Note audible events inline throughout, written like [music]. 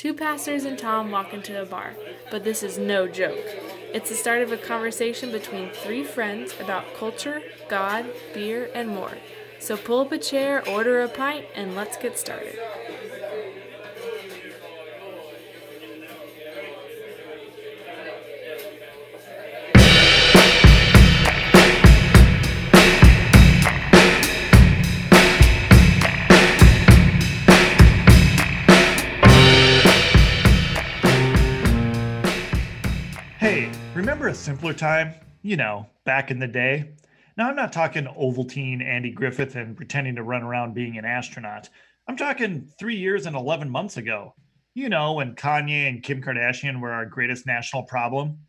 Two pastors and Tom walk into a bar, but this is no joke. It's the start of a conversation between three friends about culture, God, beer, and more. So pull up a chair, order a pint, and let's get started. Simpler time? You know, back in the day. Now, I'm not talking Ovaltine, Andy Griffith, and pretending to run around being an astronaut. I'm talking three years and 11 months ago. You know, when Kanye and Kim Kardashian were our greatest national problem.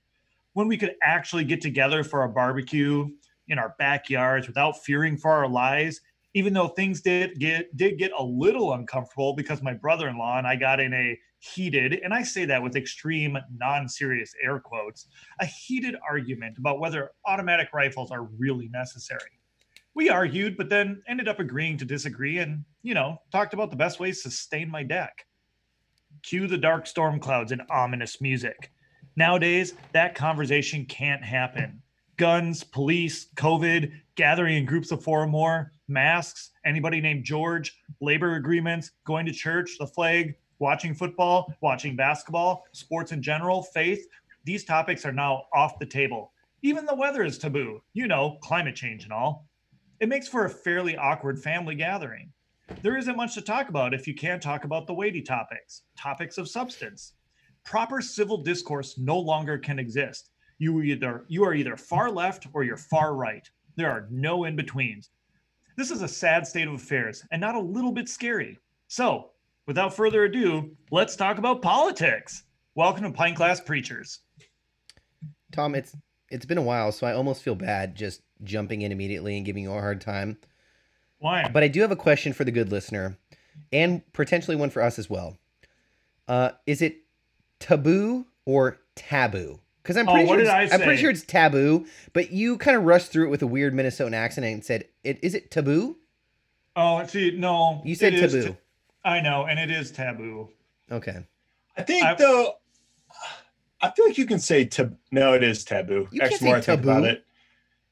When we could actually get together for a barbecue in our backyards without fearing for our lives, even though things did get did get a little uncomfortable because my brother-in-law and I got in a heated, and I say that with extreme non-serious air quotes, a heated argument about whether automatic rifles are really necessary. We argued, but then ended up agreeing to disagree and, you know, talked about the best ways to stain my deck. Cue the dark storm clouds and ominous music. Nowadays, that conversation can't happen. Guns, police, COVID, gathering in groups of four or more, masks, anybody named George, labor agreements, going to church, the flag, watching football, watching basketball, sports in general, faith, these topics are now off the table. Even the weather is taboo, you know, climate change and all. It makes for a fairly awkward family gathering. There isn't much to talk about if you can't talk about the weighty topics, topics of substance. Proper civil discourse no longer can exist. You either you are either far left or you're far right. There are no in-betweens. This is a sad state of affairs and not a little bit scary. So, without further ado, let's talk about politics. Welcome to Pint Class Preachers. Tom, it's it's been a while, so I almost feel bad just jumping in immediately and giving you a hard time. Why? But I do have a question for the good listener, and potentially one for us as well. Uh, is it taboo or taboo? Because I'm Oh, pretty what sure I it's, I'm pretty sure it's taboo, but you kind of rushed through it with a weird Minnesotan accent and said, "It is it taboo?" oh, see, no. You said taboo. ta- I know, and it is taboo. Okay, I think I- though, I feel like you can say tab. No, it is taboo. You Actually, more I say think about taboo. it.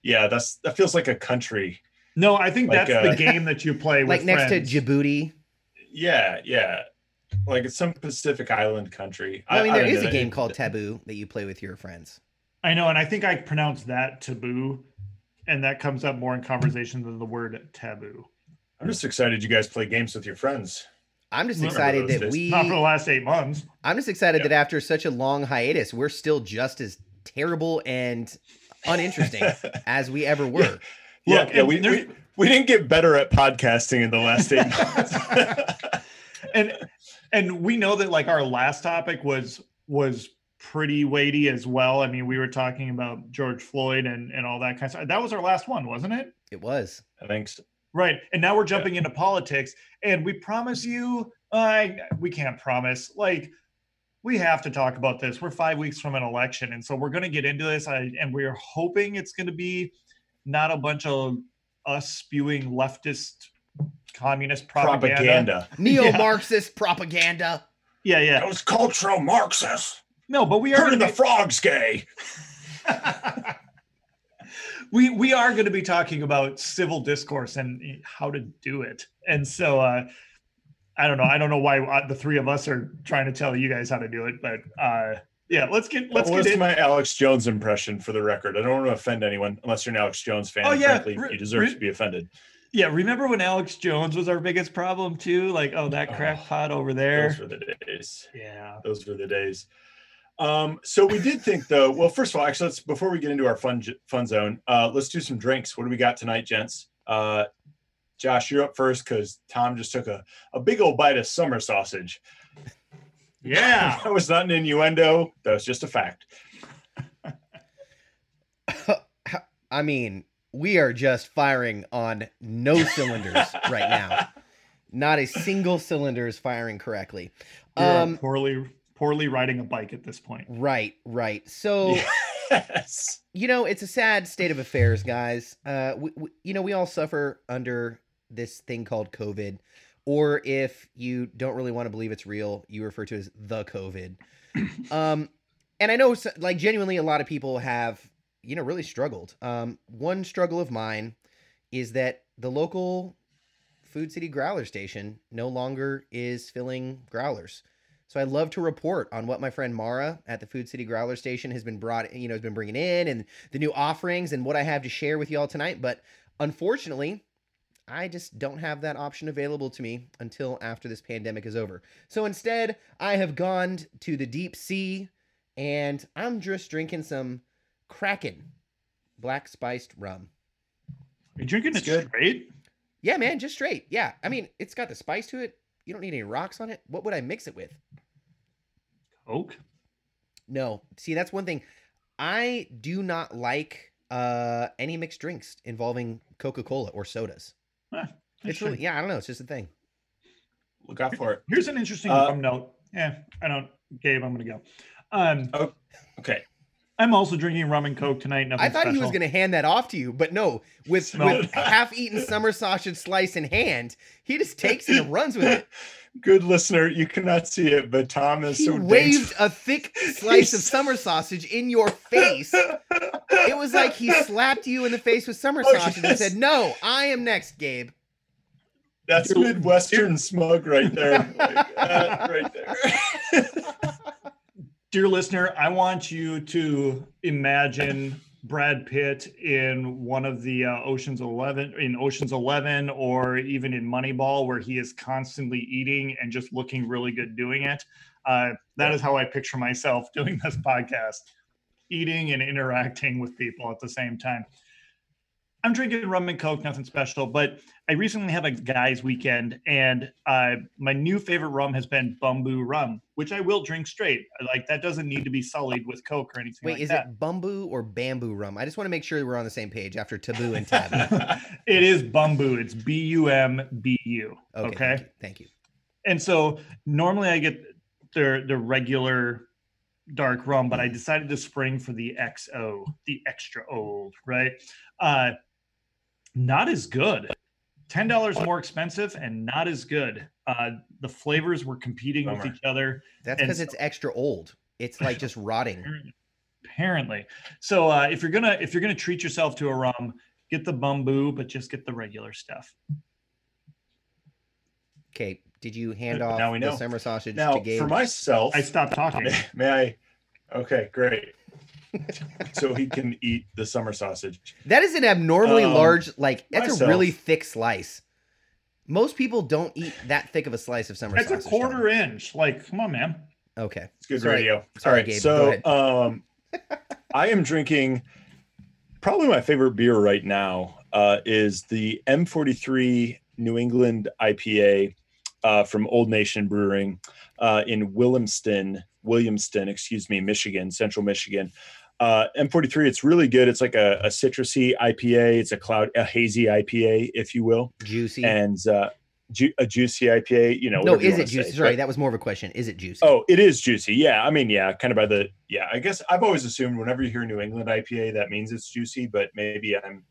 Yeah, that's that feels like a country. No, I think Like, that's uh, the game that you play [laughs] with like next friends. to Djibouti. Yeah, yeah, like it's some Pacific Island country. I, mean, there don't is know. a game called Taboo that you play with your friends. I know, and I think I pronounced that taboo, and that comes up more in conversation than the word taboo. I'm just excited you guys play games with your friends. I'm just excited that days. we Not for the last eight months. I'm just excited Yeah. that after such a long hiatus, we're still just as terrible and uninteresting [laughs] as we ever were. yeah, Look, yeah, and we, we we didn't get better at podcasting in the last eight months. [laughs] and and we know that like our last topic was was pretty weighty as well. I mean, we were talking about George Floyd and and all that kind of stuff. That was our last one, wasn't it? It was. I think so. Right. And now we're jumping into politics, and we promise you, I we can't promise. Like, we have to talk about this. We're five weeks from an election, and so we're going to get into this. I, and we're hoping it's going to be not a bunch of us spewing leftist communist propaganda. propaganda. [laughs] Neo-Marxist propaganda. Yeah, yeah. Those cultural Marxists. No, but we are Turning going the to frogs gay. [laughs] we we are going to be talking about civil discourse and how to do it. And so uh I don't know. I don't know why uh, the three of us are trying to tell you guys how to do it, but uh yeah, let's get let's Let's get in. my Alex Jones impression for the record. I don't want to offend anyone unless you're an Alex Jones fan. Oh, yeah. frankly, Re- you deserve re- to be offended. Yeah, remember when Alex Jones was our biggest problem too? Like, oh, that Oh, crackpot over there. Those were the days. Yeah. Those were the days. Um, so we did think though. Well, first of all, actually, let's before we get into our fun fun zone, uh, let's do some drinks. What do we got tonight, gents? Uh, Josh, you're up first because Tom just took a, a big old bite of summer sausage. Yeah. [laughs] That was not an innuendo. That was just a fact. [laughs] I mean, we are just firing on no cylinders [laughs] right now. Not a single cylinder is firing correctly. You're Um, poorly poorly riding a bike at this point. right, right. So Yes. you know, it's a sad state of affairs, guys. Uh, we, we, you know, we all suffer under this thing called COVID, or if you don't really want to believe it's real, you refer to it as the COVID. [laughs] um, and I know, like, genuinely, a lot of people have, you know, really struggled. Um, one struggle of mine is that the local Food City Growler station no longer is filling growlers. So I love to report on what my friend Mara at the Food City Growler station has been brought, you know, has been bringing in and the new offerings and what I have to share with y'all tonight. But unfortunately, I just don't have that option available to me until after this pandemic is over. So instead, I have gone to the deep sea and I'm just drinking some Kraken black spiced rum. Are you drinking It's it good. straight? Yeah, man, just straight. Yeah. I mean, it's got the spice to it. You don't need any rocks on it. What would I mix it with? Coke? No. See, that's one thing. I do not like uh any mixed drinks involving Coca-Cola or sodas. Eh, It's really yeah, I don't know, it's just a thing. Look out for it. Here's an interesting Uh, note. Yeah, I don't. Gabe, I'm gonna go. Um, Okay. I'm also drinking rum and coke tonight. Nothing I thought he was going to hand that off to you, but no, with No. with [laughs] half-eaten summer sausage slice in hand, he just takes it and runs with it. [laughs] Good listener, you cannot see it, but Tom is He so waved a thick slice of [laughs] summer sausage in your face. It was like he slapped you in the face with summer Oh, sausage and said, "No, I am next, Gabe." That's Midwestern smug right there. Like that right there. Dear listener, I want you to imagine Brad Pitt in one of the uh, Ocean's Eleven, in Ocean's Eleven, or even in Moneyball, where he is constantly eating and just looking really good doing it. Uh, that is how I picture myself doing this [laughs] podcast, eating and interacting with people at the same time. I'm drinking rum and coke, nothing special, but I recently had a guys' weekend, and uh, my new favorite rum has been Bumbu rum, which I will drink straight. Like that doesn't need to be sullied with coke or anything Wait, like is that. it bamboo or bamboo rum? I just want to make sure we're on the same page after taboo and taboo. [laughs] it is Bumbu. It's B U M B U. Okay. Okay. Thank you. Thank you. And so normally I get the the regular dark rum, but I decided to spring for the XO, the extra old, right? Uh not as good. Ten dollars more expensive and not as good. Uh the flavors were competing with each other That's because so- it's extra old. It's like just [laughs] rotting. apparently. So uh if you're gonna if you're gonna treat yourself to a rum, get the bamboo, but just get the regular stuff. Okay. Did you hand off Now off we the know. summer sausage now, to Gabe? for myself, I stopped talking. may, may I? Okay, great. [laughs] so he can eat the summer sausage. That is an abnormally Um, large, like that's a really thick slice. Most people don't eat that thick of a slice of summer sausage. It's a quarter inch. Like, come on, man. Okay. It's good Sorry. radio. Sorry, All right, Gabe, so um, I am drinking. Probably my favorite beer right now uh, is the M43 New England IPA uh, from Old Nation Brewing uh, in Williamston, Williamston, excuse me, Michigan, Central Michigan. Uh, M43, it's really good. It's like a, a citrusy IPA. It's a cloud, a hazy IPA, if you will, Juicy. and uh, ju- a juicy IPA. You know, no, is it juicy? say. Sorry, But- that was more of a question. Is it juicy? Oh, it is juicy. Yeah. I mean, yeah, kind of by the yeah. I guess I've always assumed whenever you hear New England IPA, that means it's juicy, but maybe I'm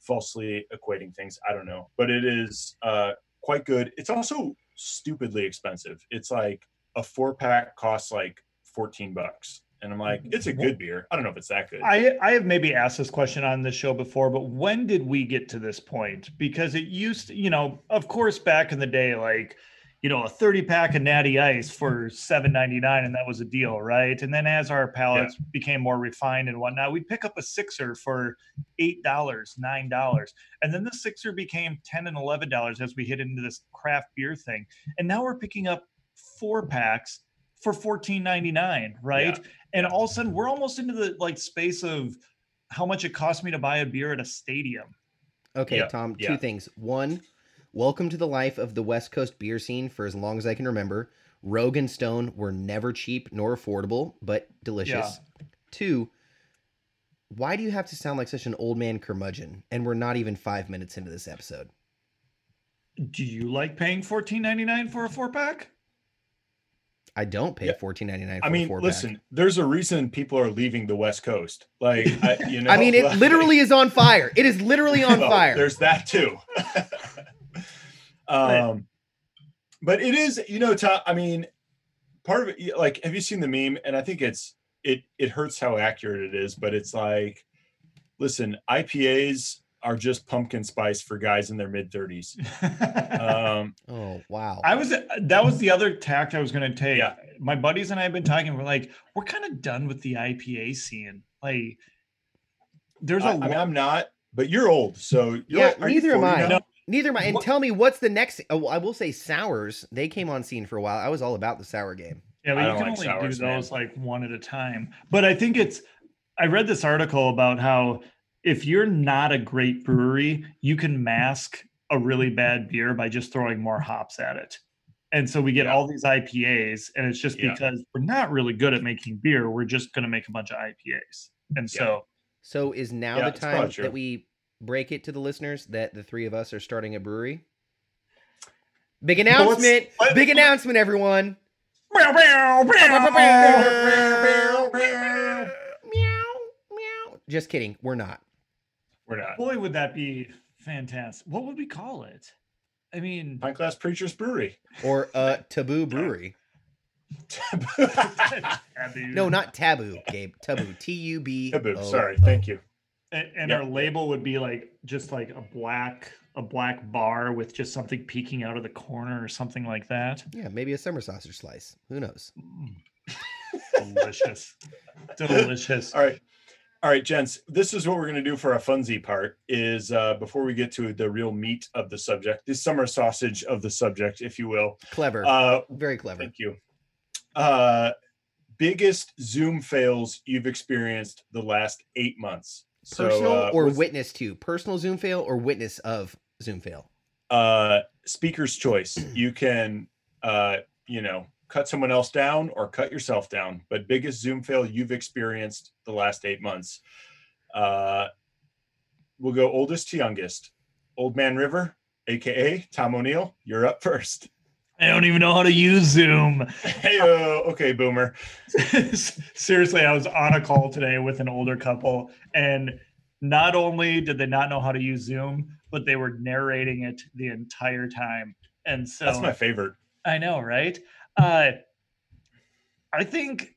falsely equating things. I don't know. But it is uh quite good. It's also stupidly expensive. It's like a four pack costs like 14 bucks. And I'm like, mm-hmm. it's a mm-hmm. good beer. I don't know if it's that good. I I have maybe asked this question on the show before, but when did we get to this point? Because it used, to, you know, of course, back in the day, like, you know, a 30 pack of natty ice for 7.99 and that was a deal, right? And then as our palates became more refined and whatnot, we'd pick up a sixer for eight dollars, nine dollars. And then the sixer became 10 and eleven dollars as we hit into this craft beer thing. And now we're picking up four packs for 14.99, right? And all of a sudden we're almost into the like space of how much it cost me to buy a beer at a stadium Okay, Yeah, Tom, two yeah. things. One, welcome to the life of the West Coast beer scene for as long as I can remember. Rogue and Stone were never cheap nor affordable, but delicious. Two, why do you have to sound like such an old man curmudgeon? And we're not even five minutes into this episode. do you like paying 14.99 for a four pack I don't pay Yeah. fourteen ninety nine. for I a mean, four-pack. listen, there's a reason people are leaving the West Coast. Like, [laughs] I, you know, I mean, it like- [laughs] literally is on fire. It is literally on [laughs] Well, fire. There's that too. um, but it is, you know, Tom, I mean, part of it, like, have you seen the meme? And I think it's it it hurts how accurate it is, but it's like, listen, IPAs are just pumpkin spice for guys in their mid 30s. [laughs] Um, Oh wow. I was that was the other tact I was going to take. Yeah. My buddies and I have been talking. We're like, we're kind of done with the IPA scene. Like, there's a I, I mean, lot. I'm not, but you're old, so you're Yeah, like- are you neither am 40 I. now? Neither am I. And What- tell me what's the next? Oh, I will say sours. They came on scene for a while. I was all about the sour game. Yeah, I but you can like only sours, do man. those like one at a time. But I think it's. I read this article about how if you're not a great brewery, you can mask a really bad beer by just throwing more hops at it. And so we get Yeah. all these IPAs, and it's just Yeah. because we're not really good at making beer. We're just going to make a bunch of IPAs. And Yeah. so So is now Yeah, the time that we break it to the listeners that the three of us are starting a brewery? Big what's- announcement! what- Big announcement, everyone! Meow meow meow meow Meow, meow. Just kidding. We're not. We're not. boy, would that be fantastic. What would we call it? I mean, Pint Class Preachers Brewery. Or uh, [laughs] Taboo Brewery. taboo. [laughs] No, not Taboo, Gabe. Taboo. T U B. Taboo. Sorry. Thank you. And, and Yep. our label would be like just like a black a black bar with just something peeking out of the corner or something like that. Yeah, maybe a summer sausage slice. Who knows? Mm. [laughs] Delicious. Delicious. All right. All right, gents. This is what we're going to do for our funsy part. Is uh, before we get to the real meat of the subject, the summer sausage of the subject, if you will. Clever. Uh, Very clever. thank you. Uh, biggest Zoom fails you've experienced the last eight months. Personal so, uh, or witness to? Personal Zoom fail or witness of Zoom fail? uh speaker's choice you can uh you know cut someone else down or cut yourself down but biggest zoom fail you've experienced the last eight months uh we'll go oldest to youngest old man river aka tom o'neill you're up first I don't even know how to use Zoom. hey okay boomer [laughs] Seriously, I was on a call today with an older couple, and not only did they not know how to use Zoom, but they were narrating it the entire time. And so that's my favorite I know, right? Uh, I think,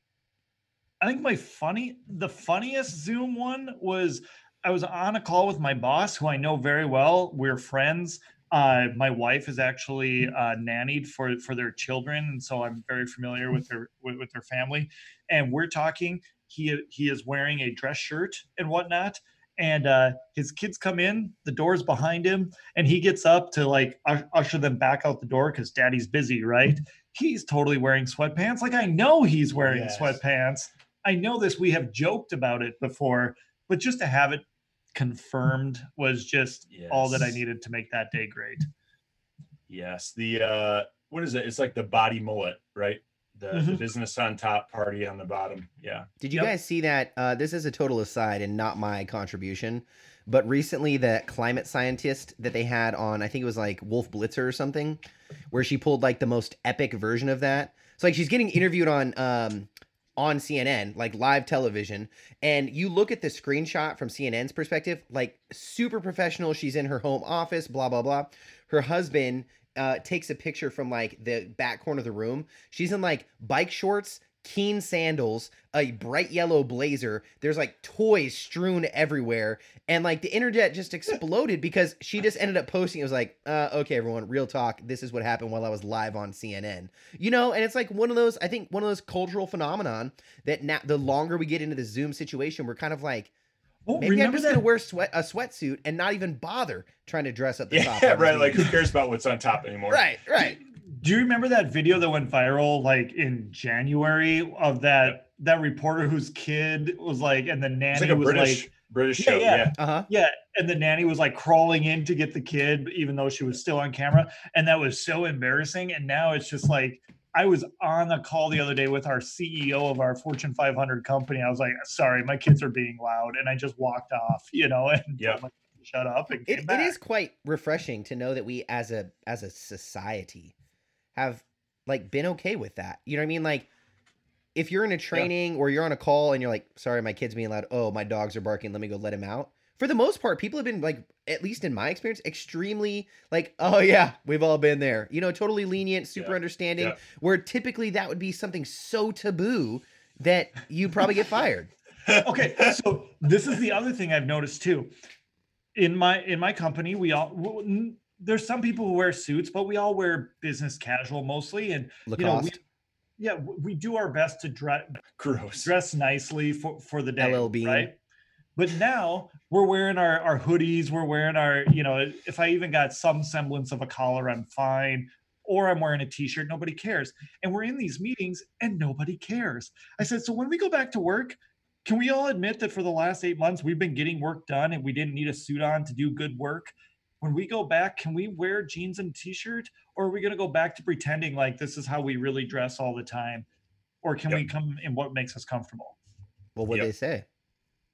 I think my funny, the funniest Zoom one was I was on a call with my boss, who I know very well. We're friends. Uh, my wife is actually uh, nannied for for their children, and so I'm very familiar with their with, with their family. And we're talking. He he is wearing a dress shirt and whatnot. And uh, his kids come in, the door's behind him, and he gets up to like usher them back out the door because daddy's busy, right? He's totally wearing sweatpants. Like I know he's wearing Yes. sweatpants. I know this. We have joked about it before, but just to have it confirmed was just all that I needed to make that day great. yes the uh what is it it's like the body mullet right the, the Mhm. business on top party on the bottom yeah Did you Yep. guys see that? Uh, this is a total aside and not my contribution, but recently the climate scientist that they had on, I think it was like Wolf Blitzer or something, where she pulled like the most epic version of that. So like she's getting interviewed on um, on CNN, like live television, and you look at the screenshot from CNN's perspective, like super professional. She's in her home office, blah blah blah. Her husband uh, takes a picture from like the back corner of the room. She's in like bike shorts, keen sandals, a bright yellow blazer. There's like toys strewn everywhere. And like the internet just [laughs] exploded because she just ended up posting. It was like, uh, okay, everyone, real talk. This is what happened while I was live on CNN. You know, and it's like one of those, I think one of those cultural phenomenon that now the longer we get into the Zoom situation, we're kind of like, Well, maybe I'm just that? gonna wear sweat a sweatsuit and not even bother trying to dress up the [laughs] top. yeah right like who cares about what's on top anymore [laughs] right, right. Do you remember that video that went viral like in January of that that reporter whose kid was like, and the nanny like a was british like, british Yeah, show yeah. yeah. Uh huh. yeah, and the nanny was like crawling in to get the kid, even though she was still on camera, and that was so embarrassing. And now it's just like I was on a call the other day with our CEO of our Fortune 500 company. I was like, "Sorry, my kids are being loud," and I just walked off, you know, [laughs] and Yeah. my shut up. And came it, it back. is quite refreshing to know that we as a as a society have like been okay with that you know what i mean like if you're in a training or you're on a call and you're like sorry my kid's being loud oh my dogs are barking let me go let him out for the most part, people have been like, at least in my experience, extremely like, oh yeah, we've all been there. You know, totally lenient, super Yeah. understanding. Yeah. Where typically that would be something so taboo that you probably get fired. [laughs] okay so this is the other thing i've noticed too in my in my company we all w- n- there's some people who wear suits but we all wear business casual mostly and you know we, yeah we do our best to dress Gross. dress nicely for for the day LL Bean. right? But now we're wearing our our hoodies we're wearing our you know if i even got some semblance of a collar i'm fine or i'm wearing a t-shirt nobody cares. And we're in these meetings and nobody cares. I said so when we go back to work can we all admit that for the last eight months we've been getting work done and we didn't need a suit on to do good work when we go back can we wear jeans and t-shirt, or are we going to go back to pretending like this is how we really dress all the time or can Yep. we come in what makes us comfortable well, what Yep. they say?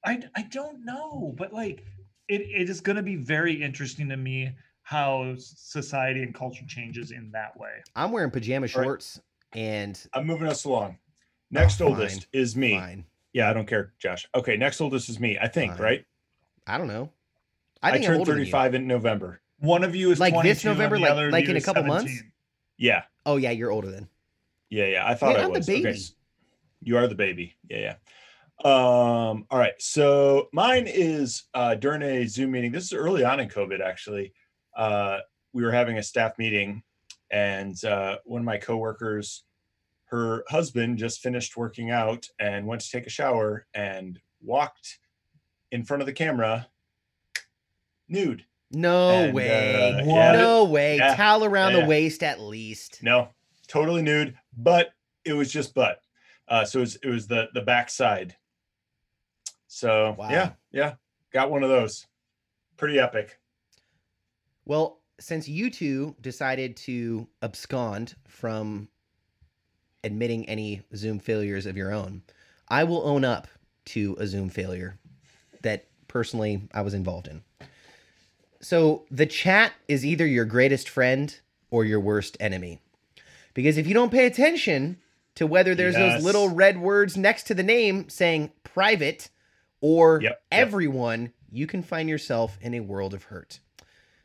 I I don't know, but like it, it is going to be very interesting to me how society and culture changes in that way. I'm wearing pajama All right. shorts and I'm moving us along. Oh, next Oh, oldest fine. is me. fine. Yeah, I don't care, Josh. Okay, next oldest is me. I think, Fine. right? I don't know. I I, turned older than you. 35 in November. One of you is Like this November, like- like in a couple months? Yeah, Oh yeah, you're older than. yeah, yeah. I thought Yeah, I I'm the was. Okay, baby. s- you are the baby. Yeah, yeah. Um, all right. So mine is uh during a Zoom meeting. This is early on in COVID, actually. Uh we were having a staff meeting, and uh one of my coworkers, her husband just finished working out and went to take a shower and walked in front of the camera nude. No And, way. uh, yeah. no way. Yeah. Towel around Yeah. the waist at least. No, totally nude, but it was just butt. Uh, so it was, it was the the backside. So Wow. yeah, yeah, got one of those. Pretty epic. Well, since you two decided to abscond from admitting any Zoom failures of your own, I will own up to a Zoom failure that personally I was involved in. So the chat is either your greatest friend or your worst enemy. Because if you don't pay attention to whether there's Yes. those little red words next to the name saying private or Yep, yep. everyone, you can find yourself in a world of hurt.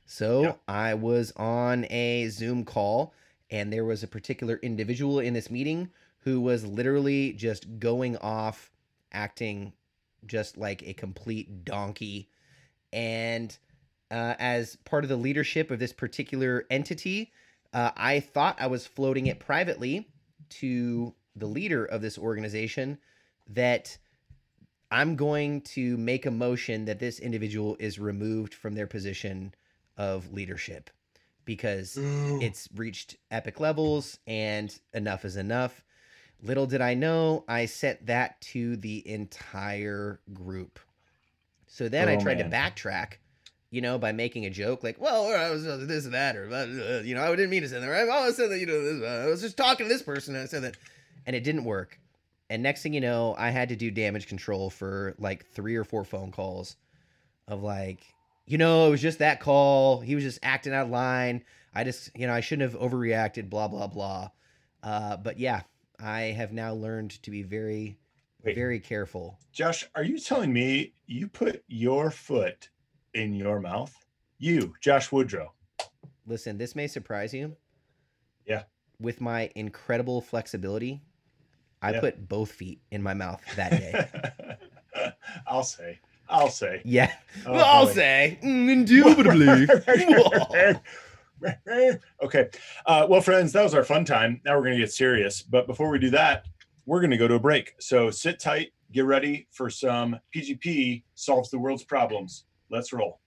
So Yep. I was on a Zoom call, and there was a particular individual in this meeting who was literally just going off, acting just like a complete donkey. And uh, as part of the leadership of this particular entity, uh, I thought I was floating it privately to the leader of this organization that I'm going to make a motion that this individual is removed from their position of leadership because it's reached epic levels and enough is enough. Little did I know, I sent that to the entire group. So then I Oh, tried man. to backtrack, you know, by making a joke like, well, I was uh, this and that, or, uh, you know, I didn't mean to say that. I always said that, you know, this, uh, I was just talking to this person and I said that. And it didn't work. And next thing you know, I had to do damage control for like three or four phone calls of like, you know, it was just that call. He was just acting out of line. I just, you know, I shouldn't have overreacted, blah, blah, blah. Uh, but yeah, I have now learned to be very, Wait. very careful. Josh, are you telling me you put your foot in your mouth? You, Josh Woodrow. Listen, this may surprise you. Yeah. With my incredible flexibility, I Yeah. put both feet in my mouth that day. [laughs] I'll say. I'll say. yeah. Oh, well, [laughs] I'll say, mm, [laughs] indubitably. okay. Uh, well, friends, that was our fun time. Now we're going to get serious. But before we do that, we're going to go to a break. So sit tight, get ready for some PGP solves the world's problems. Let's roll.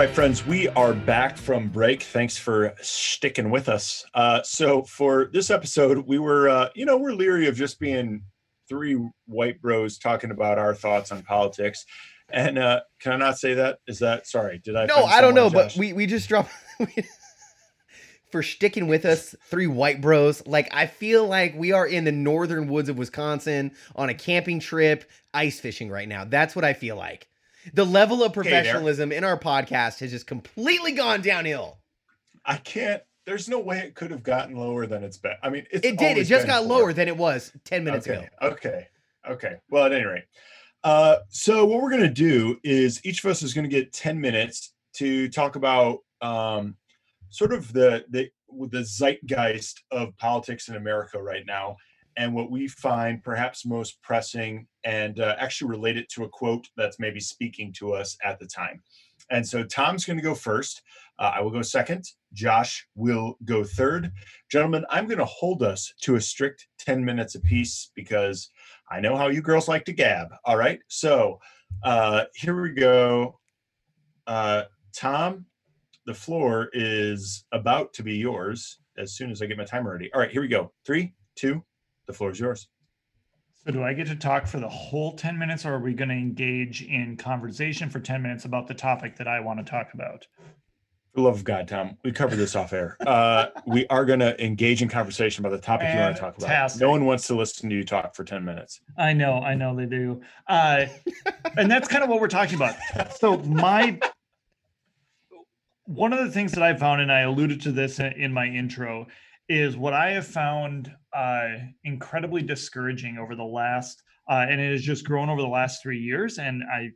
Right, friends, we are back from break. Thanks for sticking with us. Uh, so for this episode, we were, uh, you know, we're leery of just being three white bros talking about our thoughts on politics. And uh, can I not say that? Is that sorry? Did I? No, I don't know, someone, but we we just dropped [laughs] for sticking with us, three white bros. Like I feel like we are in the northern woods of Wisconsin on a camping trip, ice fishing right now. That's what I feel like. The level of professionalism in our podcast has just completely gone downhill. I can't. There's no way it could have gotten lower than it's been. I mean, it's It did. It just got lower than it was 10 minutes okay, ago. Okay. Okay. Well, at any rate, uh, so what we're going to do is each of us is going to get 10 minutes to talk about um, sort of the, the, the zeitgeist of politics in America right now and what we find perhaps most pressing and uh, actually relate it to a quote that's maybe speaking to us at the time. And so Tom's going to go first. Uh, I will go second. Josh will go third. Gentlemen, I'm going to hold us to a strict 10 minutes apiece because I know how you girls like to gab. All right. So uh, here we go. Uh, Tom, the floor is about to be yours as soon as I get my timer ready. All right. Here we go. Three, two, the floor is yours. So do I get to talk for the whole 10 minutes or are we going to engage in conversation for 10 minutes about the topic that I want to talk about? For the love of God, Tom, we covered this off air. Uh, we are going to engage in conversation about the topic you want to talk about. No one wants to listen to you talk for 10 minutes. I know, I know they do. Uh, and that's kind of what we're talking about. So my one of the things that I found, and I alluded to this in my intro, is what I have found uh, incredibly discouraging over the last, uh, and it has just grown over the last three years. And I,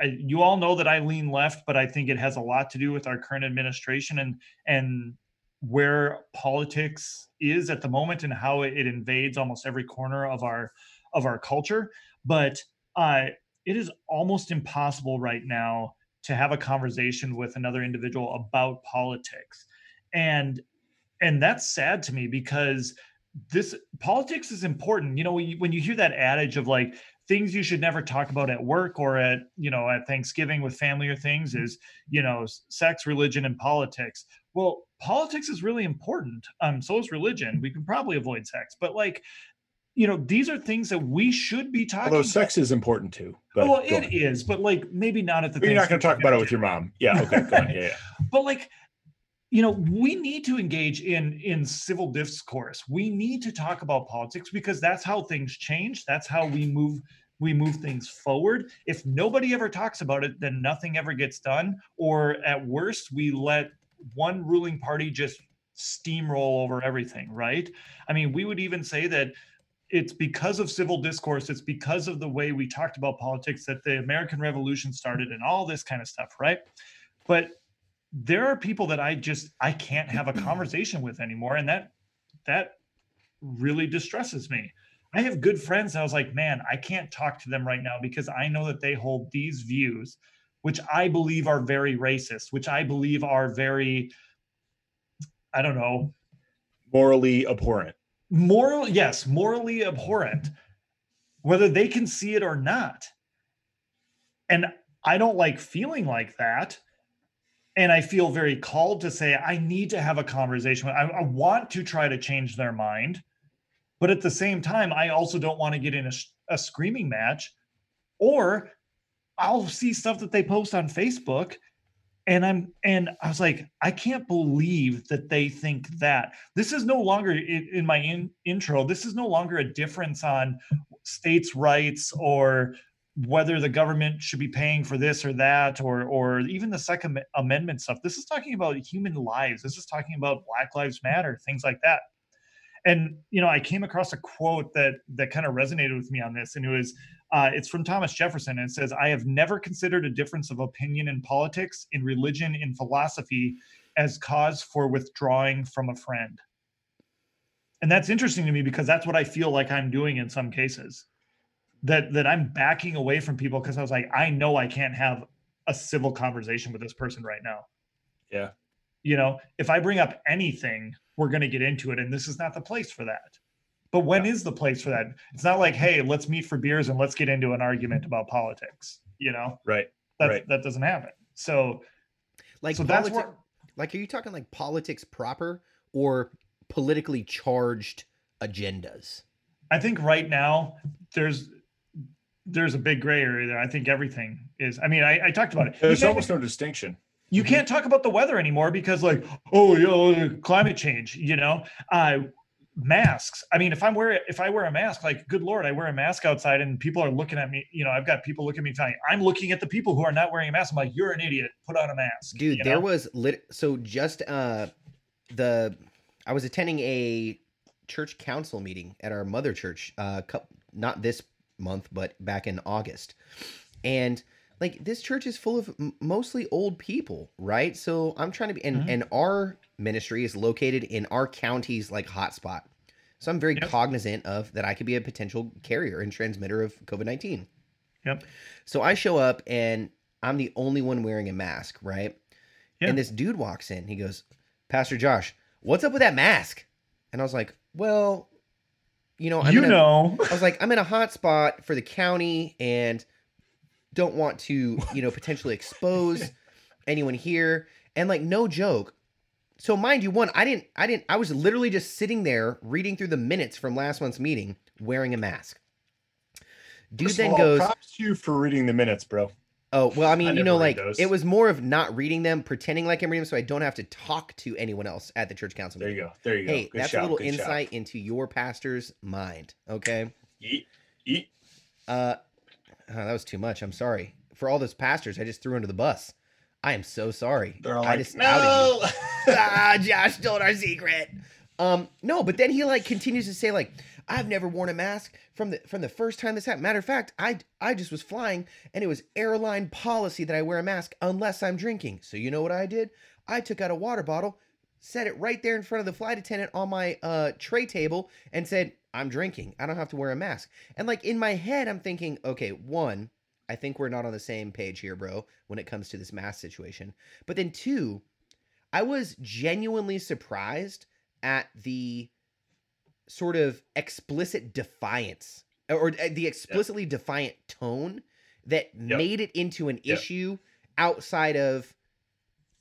I, you all know that I lean left, but I think it has a lot to do with our current administration and and where politics is at the moment and how it, it invades almost every corner of our of our culture. But uh, it is almost impossible right now to have a conversation with another individual about politics and and that's sad to me because this politics is important you know when you, when you hear that adage of like things you should never talk about at work or at you know at thanksgiving with family or things is you know sex religion and politics well politics is really important um so is religion we can probably avoid sex but like you know these are things that we should be talking about. Although sex is important too. But well, it on. is, but like maybe not at the. You're not going to talk about it with your mom. Yeah. Okay. Go on. Yeah. yeah. [laughs] But like, you know, we need to engage in in civil discourse. We need to talk about politics because that's how things change. That's how we move we move things forward. If nobody ever talks about it, then nothing ever gets done. Or at worst, we let one ruling party just steamroll over everything. Right? I mean, we would even say that it's because of civil discourse it's because of the way we talked about politics that the american revolution started and all this kind of stuff right but there are people that i just i can't have a conversation with anymore and that that really distresses me. I have good friends i was like man i can't talk to them right now because i know that they hold these views which i believe are very racist which i believe are very i don't know. Morally abhorrent. moral yes morally abhorrent whether they can see it or not. And i don't like feeling like that and i feel very called to say i need to have a conversation I, I want to try to change their mind but at the same time i also don't want to get in a screaming match or i'll see stuff that they post on facebook and i'm and i was like i can't believe that they think that. This is no longer in, in my in, intro this is no longer a difference on states rights or whether the government should be paying for this or that or or even the second amendment stuff. This is talking about human lives. This is talking about black lives matter things like that. And you know i came across a quote that that kind of resonated with me on this and it was uh, it's from thomas jefferson. And it says i have never considered a difference of opinion in politics in religion in philosophy as cause for withdrawing from a friend. And that's interesting to me because that's what i feel like i'm doing in some cases that that i'm backing away from people because i was like i know i can't have a civil conversation with this person right now Yeah. you know if i bring up anything we're going to get into it and this is not the place for that but when is the place for that it's not like hey let's meet for beers and let's get into an argument about politics you know Right. that Right. that doesn't happen so Like so that's where like are you talking like politics proper or politically charged agendas? I think right now there's there's a big gray area there. I think everything is. I mean, I, I talked about it. There's can't- almost no distinction. you can't talk about the weather anymore because like oh you know climate change you know uh masks i mean if i'm wearing if i wear a mask like good lord i wear a mask outside and people are looking at me you know i've got people looking at me telling i'm looking at the people who are not wearing a mask i'm like you're an idiot put on a mask dude you there was lit so just uh the i was attending a church council meeting at our mother church uh not this month but back in august and like this church is full of m- mostly old people right so i'm trying to be and Mhm. and our ministry is located in our county's like hotspot so i'm very Yep. cognizant of that i could be a potential carrier and transmitter of covid-19 Yep. so i show up and i'm the only one wearing a mask right Yeah. and this dude walks in. He goes, Pastor Josh, what's up with that mask? And I was like, well, you know, I'm you a, know I was like, I'm in a hot spot for the county and don't want to, you know, potentially expose [laughs] anyone here. And like, no joke. So mind you, one, I didn't, I didn't, I was literally just sitting there reading through the minutes from last month's meeting wearing a mask. Dude First then all, goes, props to you for reading the minutes, bro. Oh well, I mean, I you know, like those. it was more of not reading them, pretending like I'm reading them, so I don't have to talk to anyone else at the church council. There you go. There you go. Hey, Good that's a little insight into your pastor's mind. Okay. Eat, eat. Uh, oh, that was too much. I'm sorry for all those pastors. I just threw under the bus. I am so sorry. They're all I like, just no. [laughs] ah, Josh told our secret. Um, no, but then he like continues to say like, I've never worn a mask from the from the first time this happened. Matter of fact, I I just was flying and it was airline policy that I wear a mask unless I'm drinking. So you know what I did? I took out a water bottle, set it right there in front of the flight attendant on my uh tray table, and said, I'm drinking. I don't have to wear a mask. And like in my head, I'm thinking, okay, one, I think we're not on the same page here, bro, when it comes to this mask situation. But then two, I was genuinely surprised at the sort of explicit defiance or uh, the explicitly defiant tone that Yep. made it into an Yep. issue outside of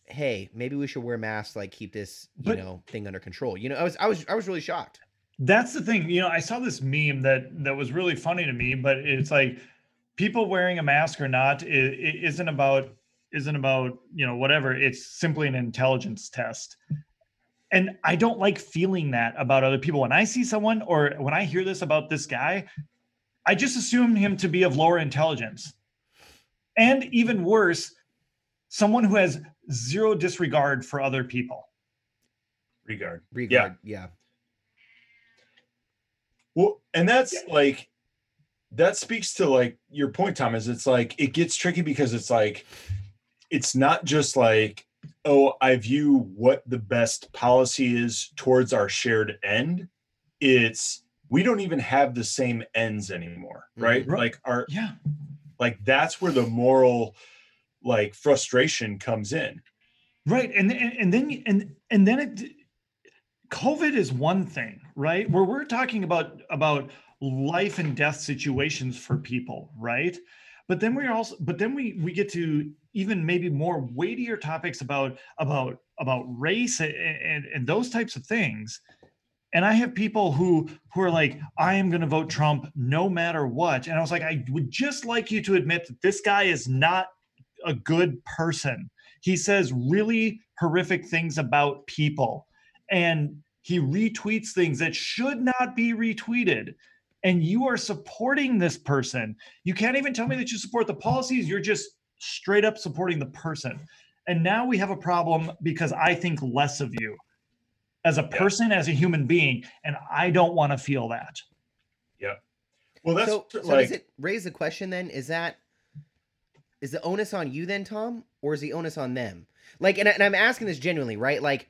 hey maybe we should wear masks like keep this you But- know thing under control you know i was i was i was really shocked That's the thing. You know, I saw this meme that that was really funny to me, but it's like people wearing a mask or not it, it isn't about isn't about you know whatever. It's simply an intelligence test. And I don't like feeling that about other people. When I see someone or when I hear this about this guy, I just assume him to be of lower intelligence. And even worse, someone who has zero disregard for other people. Regard. regard yeah Well, and that's like that speaks to like your point, Thomas. It's like it gets tricky because it's like it's not just like, oh, I view what the best policy is towards our shared end. It's we don't even have the same ends anymore, mm-hmm. right? Right. Like our Yeah. like that's where the moral like frustration comes in. Right. And and, and then and and then it COVID is one thing, right? Where we're talking about about life and death situations for people, right? But then we're also but then we we get to even maybe more weightier topics about about about race and, and, and those types of things. And I have people who who are like, I am going to vote Trump no matter what. And I was like, I would just like you to admit that this guy is not a good person he says really horrific things about people and he retweets things that should not be retweeted and you are supporting this person. You can't even tell me that you support the policies. You're just straight up supporting the person. And now we have a problem because i think less of you as a Yeah. person as a human being and i don't want to feel that. Yeah. Well, that's so, so does it raise the question then is that is the onus on you then tom or is the onus on them? Like and, and i'm asking this genuinely right? Like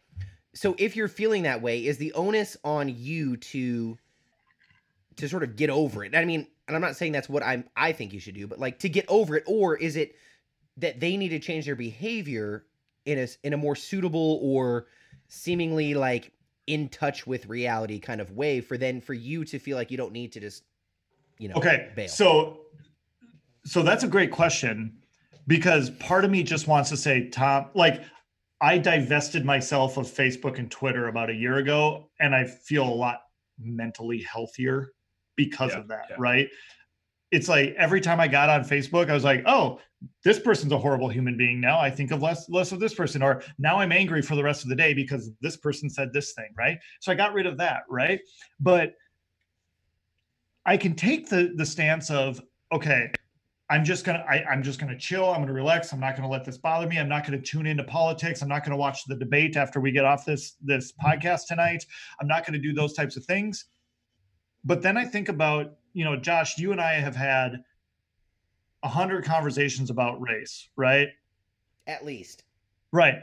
so if you're feeling that way is the onus on you to to sort of get over it i mean and i'm not saying that's what i'm i think you should do but like to get over it or is it that they need to change their behavior in a in a more suitable or seemingly like in touch with reality kind of way for then for you to feel like you don't need to just you know Okay. bail. So so that's a great question because part of me just wants to say, Tom, like I divested myself of Facebook and Twitter about a year ago, and I feel a lot mentally healthier because Yeah, of that, yeah. right? it's like every time I got on Facebook, I was like, oh, this person's a horrible human being. Now I think of less less of this person, or now I'm angry for the rest of the day because this person said this thing, right? So I got rid of that, right? But I can take the the stance of okay, I'm just gonna I, I'm just gonna chill. I'm gonna relax. I'm not gonna let this bother me. I'm not gonna tune into politics. I'm not gonna watch the debate after we get off this this mm-hmm. podcast tonight. I'm not gonna do those types of things. But then I think about you know, Josh, you and I have had a hundred conversations about race, right? At least. Right.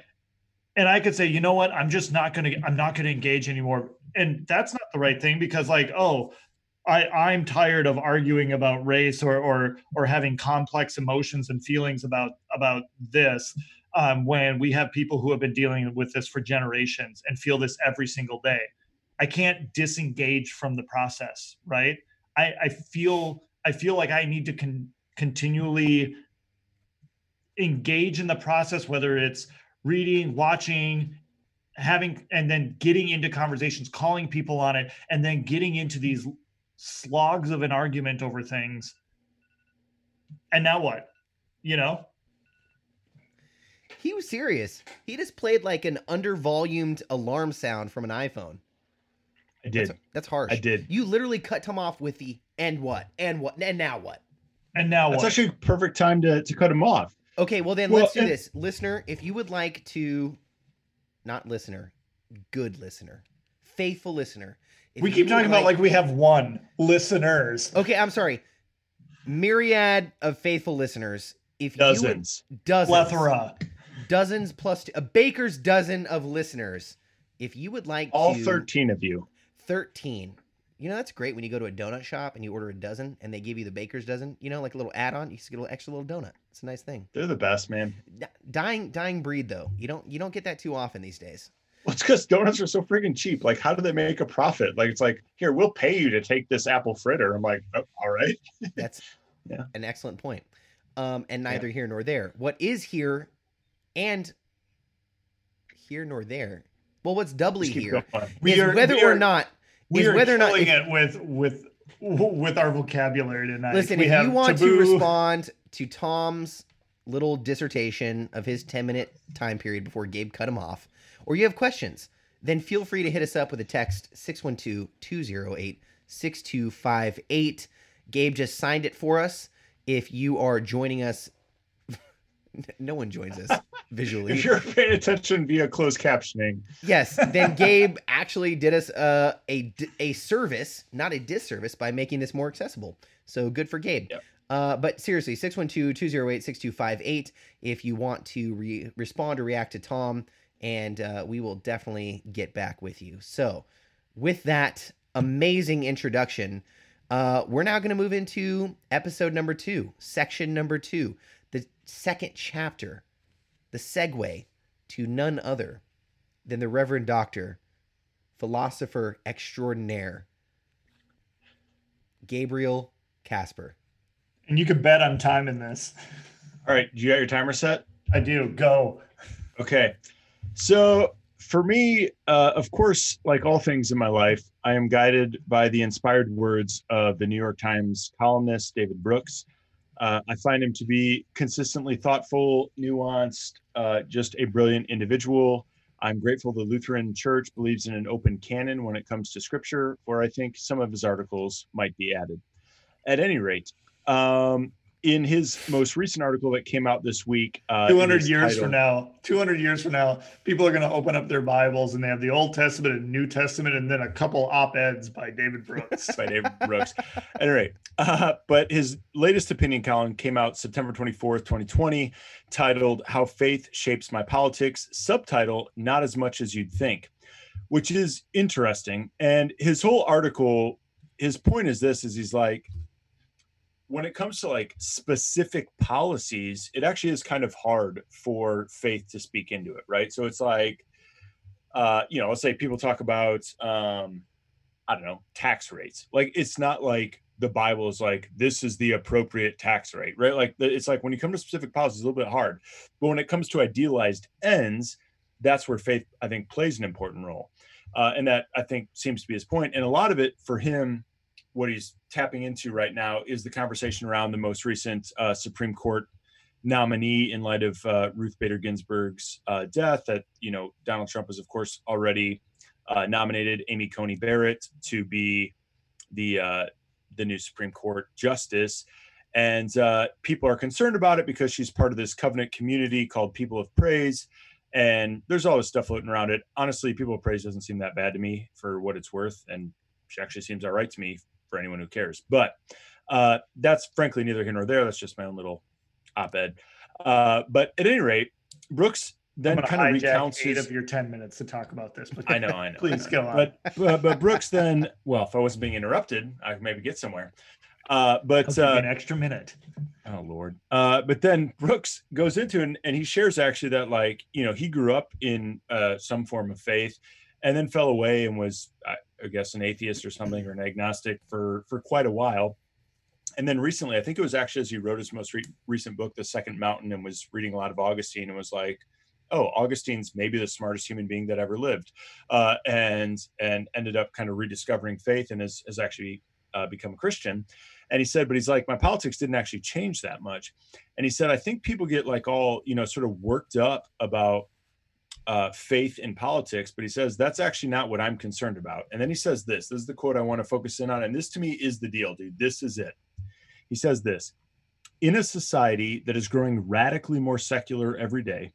And I could say, you know what, I'm just not gonna I'm not gonna engage anymore. And that's not the right thing because like, oh, I, I'm tired of arguing about race or or or having complex emotions and feelings about about this um, when we have people who have been dealing with this for generations and feel this every single day. I can't disengage from the process, right? I, I feel I feel like I need to con- continually engage in the process, whether it's reading, watching, having, and then getting into conversations, calling people on it, and then getting into these slogs of an argument over things. And now what? You know? He was serious. He just played like an under-volumed alarm sound from an iPhone. I did. That's, that's harsh. I did. You literally cut Tom off with the and what and what and now what. And now That's what? actually perfect time to, to cut him off. Okay, well then Well, let's do and- this, listener. If you would like to, not listener, good listener, faithful listener. if we keep would talking about like we have one listeners. Okay, I'm sorry. Myriad of faithful listeners. If you Dozens. would, dozens, Plethora. dozens plus two, a baker's dozen of listeners. If you would like All to, 13 of you. 13. You know, that's great when you go to a donut shop and you order a dozen and they give you the baker's dozen, you know, like a little add on. You just get a little extra little donut. It's a nice thing. They're the best, man. D- dying dying breed though. You don't you don't get that too often these days. Well, it's because donuts are so freaking cheap. Like, how do they make a profit? Like, it's like, here, we'll pay you to take this apple fritter. I'm like, oh, all right. [laughs] That's Yeah. an excellent point. Um, and neither here nor there. What is here and here nor there. Well, what's doubly here whether we or not we is are whether or not if- it with with with our vocabulary tonight. Listen, we if you want to respond to Tom's little dissertation of his 10 minute time period before Gabe cut him off, or you have questions, then feel free to hit us up with a text 612 208 6258. Gabe just signed it for us. If you are joining us, [laughs] no one joins us [laughs] visually. If you're paying attention via closed captioning, Yes, then [laughs] Gabe actually did us uh, a a service, not a disservice, by making this more accessible. So good for Gabe. Yep. Uh, but seriously, 612-208-6258 if you want to re- respond or react to Tom, and uh, we will definitely get back with you. So with that amazing introduction, uh, we're now going to move into episode number two, section number two, the second chapter, the segue to none other than the Reverend Doctor, philosopher extraordinaire, Gabriel Casper. and you can bet I'm timing this. all right, you got your timer set? I do. Go. Okay. So for me, uh, of course, like all things in my life, I am guided by the inspired words of the New York Times columnist David Brooks. Uh, I find him to be consistently thoughtful, nuanced, uh, just a brilliant individual. I'm grateful the Lutheran Church believes in an open canon when it comes to scripture, where I think some of his articles might be added. At any rate, um, in his most recent article that came out this week, uh, 200 is years from now, 200 years from now, people are going to open up their Bibles and they have the Old Testament and New Testament and then a couple op eds by David Brooks. [laughs] by David Brooks. At any rate, uh, but his latest opinion column came out September 24th, 2020, titled How Faith Shapes My Politics, subtitle Not as Much as You'd Think, which is interesting. And his whole article, his point is this is he's like, when it comes to like specific policies, it actually is kind of hard for faith to speak into it, right? So it's like, uh, you know, let's say people talk about um, I don't know, tax rates. Like it's not like the Bible is like this is the appropriate tax rate, right? Like it's like when you come to specific policies, a little bit hard. But when it comes to idealized ends, that's where faith, I think, plays an important role. Uh, and that I think seems to be his point. And a lot of it for him what he's tapping into right now is the conversation around the most recent uh, Supreme Court nominee in light of uh, Ruth Bader Ginsburg's uh, death. That you know Donald Trump has of course already uh, nominated Amy Coney Barrett to be the uh, the new Supreme Court justice. And uh, people are concerned about it because she's part of this covenant community called People of Praise. And there's all this stuff floating around it. Honestly, People of Praise doesn't seem that bad to me for what it's worth. And she actually seems all right to me for anyone who cares. But uh, that's frankly neither here nor there. That's just my own little op ed. Uh, but at any rate, Brooks then kind of recounts eight his, of your 10 minutes to talk about this. But I know, I [laughs] know. please I go on. But, but but Brooks then, well, if I wasn't being interrupted, I could maybe get somewhere. Uh, but uh, an extra minute. oh lord. Uh, but then Brooks goes into and, and he shares actually that like you know he grew up in uh, some form of faith, and then fell away and was I, guess an atheist or something or an agnostic for for quite a while. And then recently, I think it was actually as he wrote his most re- recent book, The Second Mountain, and was reading a lot of Augustine and was like, oh, Augustine's maybe the smartest human being that ever lived, uh, and and ended up kind of rediscovering faith and has has actually uh, become a Christian. And he said, but he's like, my politics didn't actually change that much. And he said, I think people get like all you know sort of worked up about uh, faith in politics, but he says that's actually not what I'm concerned about. And then he says this. This is the quote I want to focus in on, and this to me is the deal, dude. This is it. He says this. In a society that is growing radically more secular every day,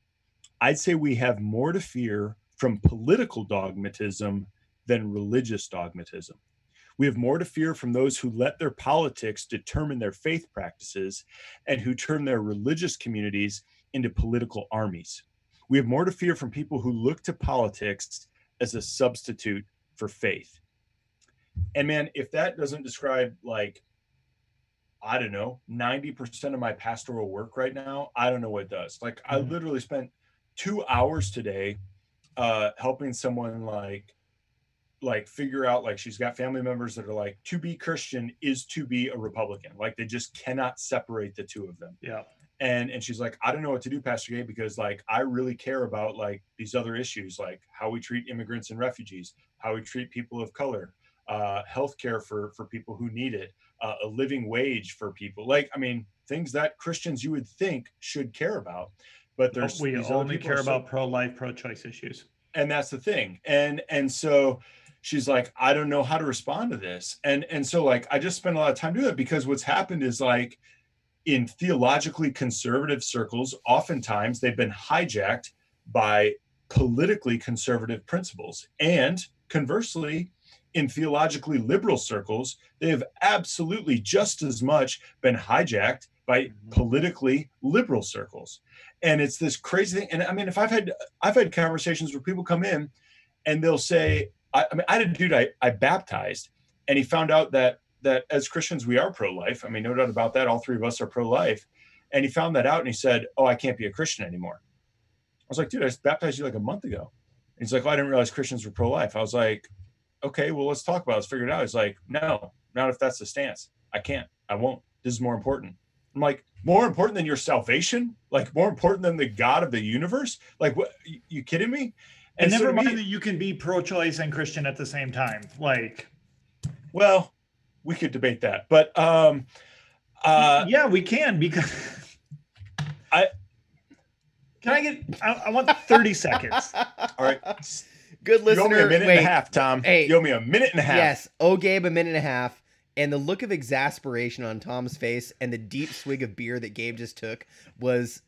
I'd say we have more to fear from political dogmatism than religious dogmatism. We have more to fear from those who let their politics determine their faith practices and who turn their religious communities into political armies. We have more to fear from people who look to politics as a substitute for faith. And man, if that doesn't describe like, I don't know, 90% of my pastoral work right now, I don't know what does. Like, I Mhm. literally spent two hours today uh helping someone like like figure out like she's got family members that are like to be christian is to be a republican like they just cannot separate the two of them Yeah. And and she's like i don't know what to do pastor gay because like i really care about like these other issues like how we treat immigrants and refugees how we treat people of color uh healthcare for for people who need it uh, a living wage for people. Like i mean things that christians you would think should care about but there's we only care so- about pro-life, pro-choice issues. and that's the thing. And and so she's like i don't know how to respond to this. And and so like i just spent a lot of time doing it because what's happened is like in theologically conservative circles oftentimes they've been hijacked by politically conservative principles. And conversely in theologically liberal circles they have absolutely just as much been hijacked by Mhm. politically liberal circles. And it's this crazy thing. And i mean if i've had i've had conversations where people come in and they'll say i, I mean i had a dude I, I baptized and he found out that that as christians we are pro-life. I mean no doubt about that. All three of us are pro-life. And he found that out and he said oh i can't be a christian anymore. I was like dude i baptized you like a month ago. And he's like oh, i didn't realize christians were pro-life. I was like okay well let's talk about it. Let's figure it out. He's like no not if that's the stance. I can't. I won't. This is more important. I'm like more important than your salvation? Like more important than the god of the universe? Like what you, kidding me? And, so never me- mind that you can be pro-choice and Christian at the same time. Like, well we could debate that but um uh yeah, we can because I- can I get? I, I want thirty seconds. [laughs] all right Good you owe me listener. a minute Wait, and a half tom Hey. you owe me a minute and a half Yes. Oh, Gabe, a minute and a half. And the look of exasperation on Tom's face and the deep swig of beer that Gabe just took was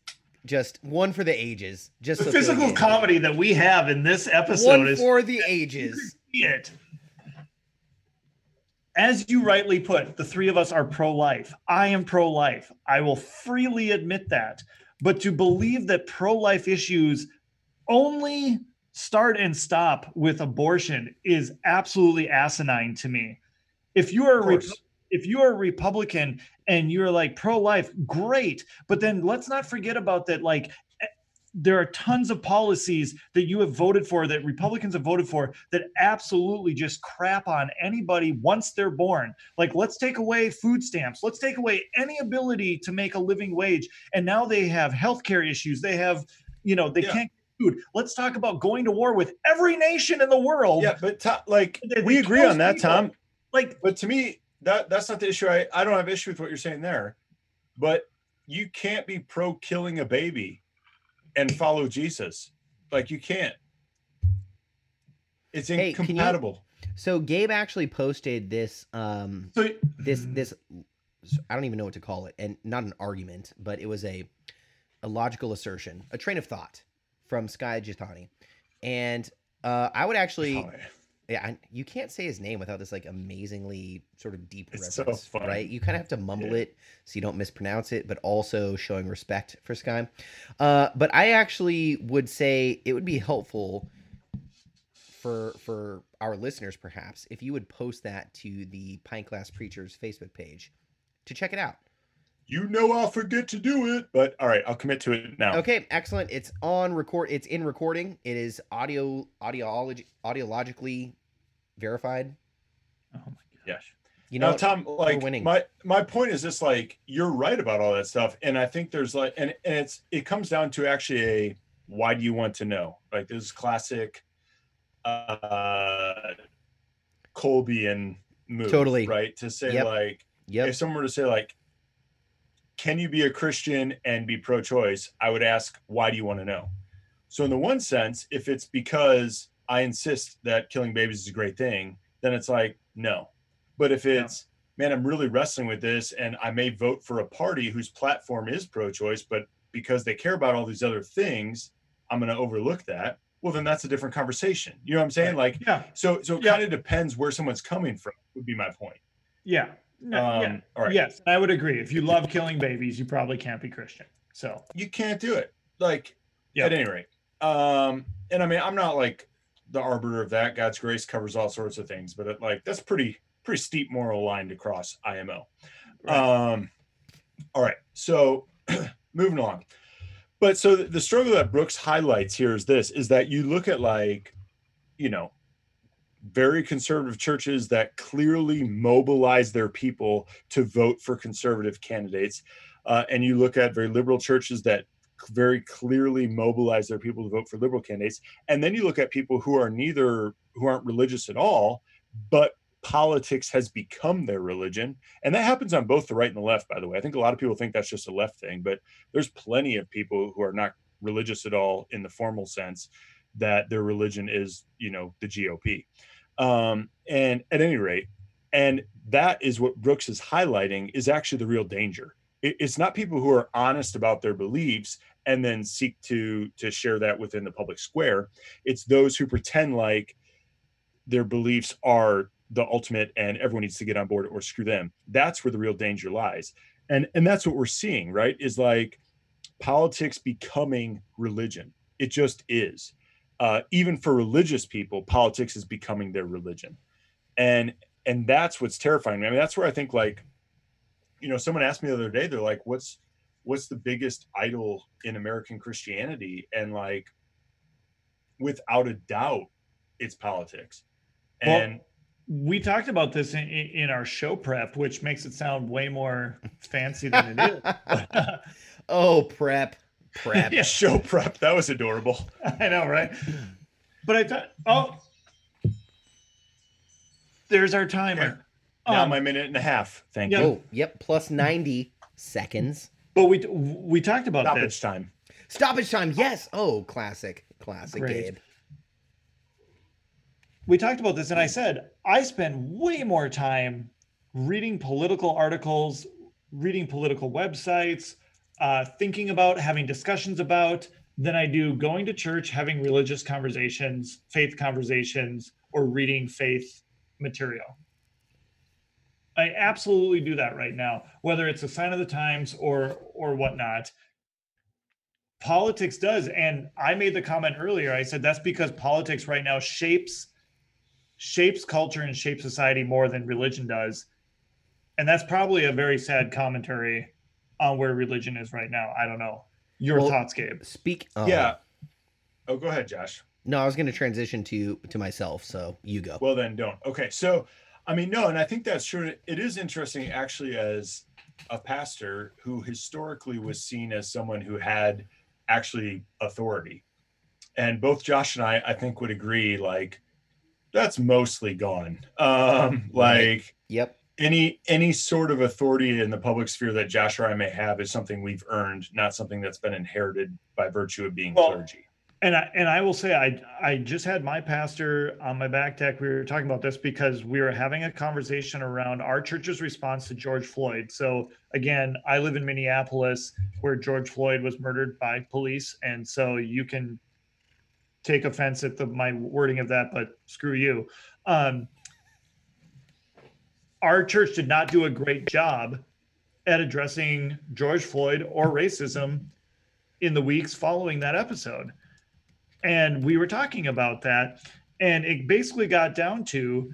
just one for the ages. Just The so physical comedy that we have in this episode One is for the ages. it. As you rightly put, the three of us are pro life. I am pro life. I will freely admit that. But to believe that pro life issues only start and stop with abortion is absolutely asinine to me. If you are a if you are a Republican and you're like pro life, great. But then let's not forget about that. Like, there are tons of policies that you have voted for, that Republicans have voted for, that absolutely just crap on anybody once they're born. Like, let's take away food stamps. Let's take away any ability to make a living wage. And now they have healthcare issues. They have, you know, they Yeah. can't get food. Let's talk about going to war with every nation in the world. yeah but to, like They- we they agree on that people. tom Like, but to me that that's not the issue. I, I don't have issue with what you're saying there, but you can't be pro killing a baby and follow Jesus. Like you can't. It's Hey, can you- incompatible. So Gabe actually posted this um So this this I don't even know what to call it, and not an argument, but it was a a logical assertion, a train of thought from Skye Jethani, and uh, I would actually, Oh, yeah, I, you can't say his name without this like amazingly sort of deep It's so reverence, right? You kind of have to mumble Yeah. it so you don't mispronounce it, but also showing respect for Skye. Uh, but I actually would say it would be helpful for for our listeners perhaps if you would post that to the Pint Class Preachers Facebook page to check it out. You know I'll forget to do it, but all right, I'll commit to it now. Okay, excellent. It's on record. It's in recording. It is audio audiology audiologically verified. oh my Yes. You now, know, Tom, like winning. my my point is just like you're right about all that stuff, and I think there's like, and, and it's it comes down to actually a why do you want to know? Like this is classic, uh, Colbyan move, Totally. right? To say Yep. like yep. if someone were to say like, can you be a Christian and be pro-choice? I would ask, why do you want to know? So in the one sense, if it's because I insist that killing babies is a great thing, then it's like, no. But if it's, man, I'm really wrestling with this and I may vote for a party whose platform is pro-choice, but because they care about all these other things, I'm going to overlook that. Well, then that's a different conversation. You know what I'm saying? Like, yeah, so, so it Yeah. kind of depends where someone's coming from would be my point. yeah, no, yeah. Um, all right. Yes, I would agree. If you love killing babies, you probably can't be Christian. So you can't do it. Like Yep. at any rate. Um, and I mean, I'm not like the arbiter of that. God's grace covers all sorts of things, but it, like that's pretty pretty steep moral line to cross IMO. Right. Um, all right, so [clears throat] moving on. But so the struggle that Brooks highlights here is this: is that you look at like, you know, very conservative churches that clearly mobilize their people to vote for conservative candidates, uh, and you look at very liberal churches that very clearly mobilize their people to vote for liberal candidates, and then you look at people who are neither who aren't religious at all, but politics has become their religion. And that happens on both the right and the left by the way. I think a lot of people think that's just a left thing but there's plenty of people who are not religious at all in the formal sense that their religion is you know the gop um, and at any rate and that is what brooks is highlighting is actually the real danger. It- it's not people who are honest about their beliefs and then seek to to share that within the public square. It's those who pretend like their beliefs are the ultimate and everyone needs to get on board or screw them. That's where the real danger lies. And and that's what we're seeing right? Is like politics becoming religion. It just is uh, even for religious people politics is becoming their religion and and that's what's terrifying me. i mean that's where i think like you know someone asked me the other day they're like what's what's the biggest idol in american christianity and like without a doubt it's politics Well, and we talked about this in, in in our show prep, which makes it sound way more fancy than it is. [laughs] oh, prep, prep. Yeah. show prep that was adorable [laughs] I know, right? But I thought, oh, there's our timer. now Um, my minute and a half thank yeah. you Oh, yep. Plus ninety seconds. but we we talked about stoppage this. time Stoppage time. Yes. Oh, classic, classic, Great. Gabe. we talked about this and i said i spend way more time reading political articles reading political websites uh, thinking about having discussions about than i do going to church having religious conversations faith conversations or reading faith material i absolutely do that right now whether it's a sign of the times or or whatnot politics does and i made the comment earlier i said that's because politics right now shapes shapes culture and shapes society more than religion does. And that's probably a very sad commentary on where religion is right now. I don't know. Your Well, thoughts, Gabe? Speak. Oh, yeah oh go ahead josh No, I was going to transition to to myself. So you go. well then don't okay so i mean no and i think that's true it is interesting actually as a pastor who historically was seen as someone who had actually authority and both josh and i i think would agree like that's mostly gone um like Yep. Any any sort of authority in the public sphere that Josh or I may have is something we've earned, not something that's been inherited by virtue of being Well, clergy. And I and I will say I I just had my pastor on my back deck. We were talking about this because we were having a conversation around our church's response to George Floyd. So again, I live in Minneapolis where George Floyd was murdered by police, and so you can take offense at the my wording of that, but screw you. Um, our church did not do a great job at addressing George Floyd or racism in the weeks following that episode and we were talking about that and it basically got down to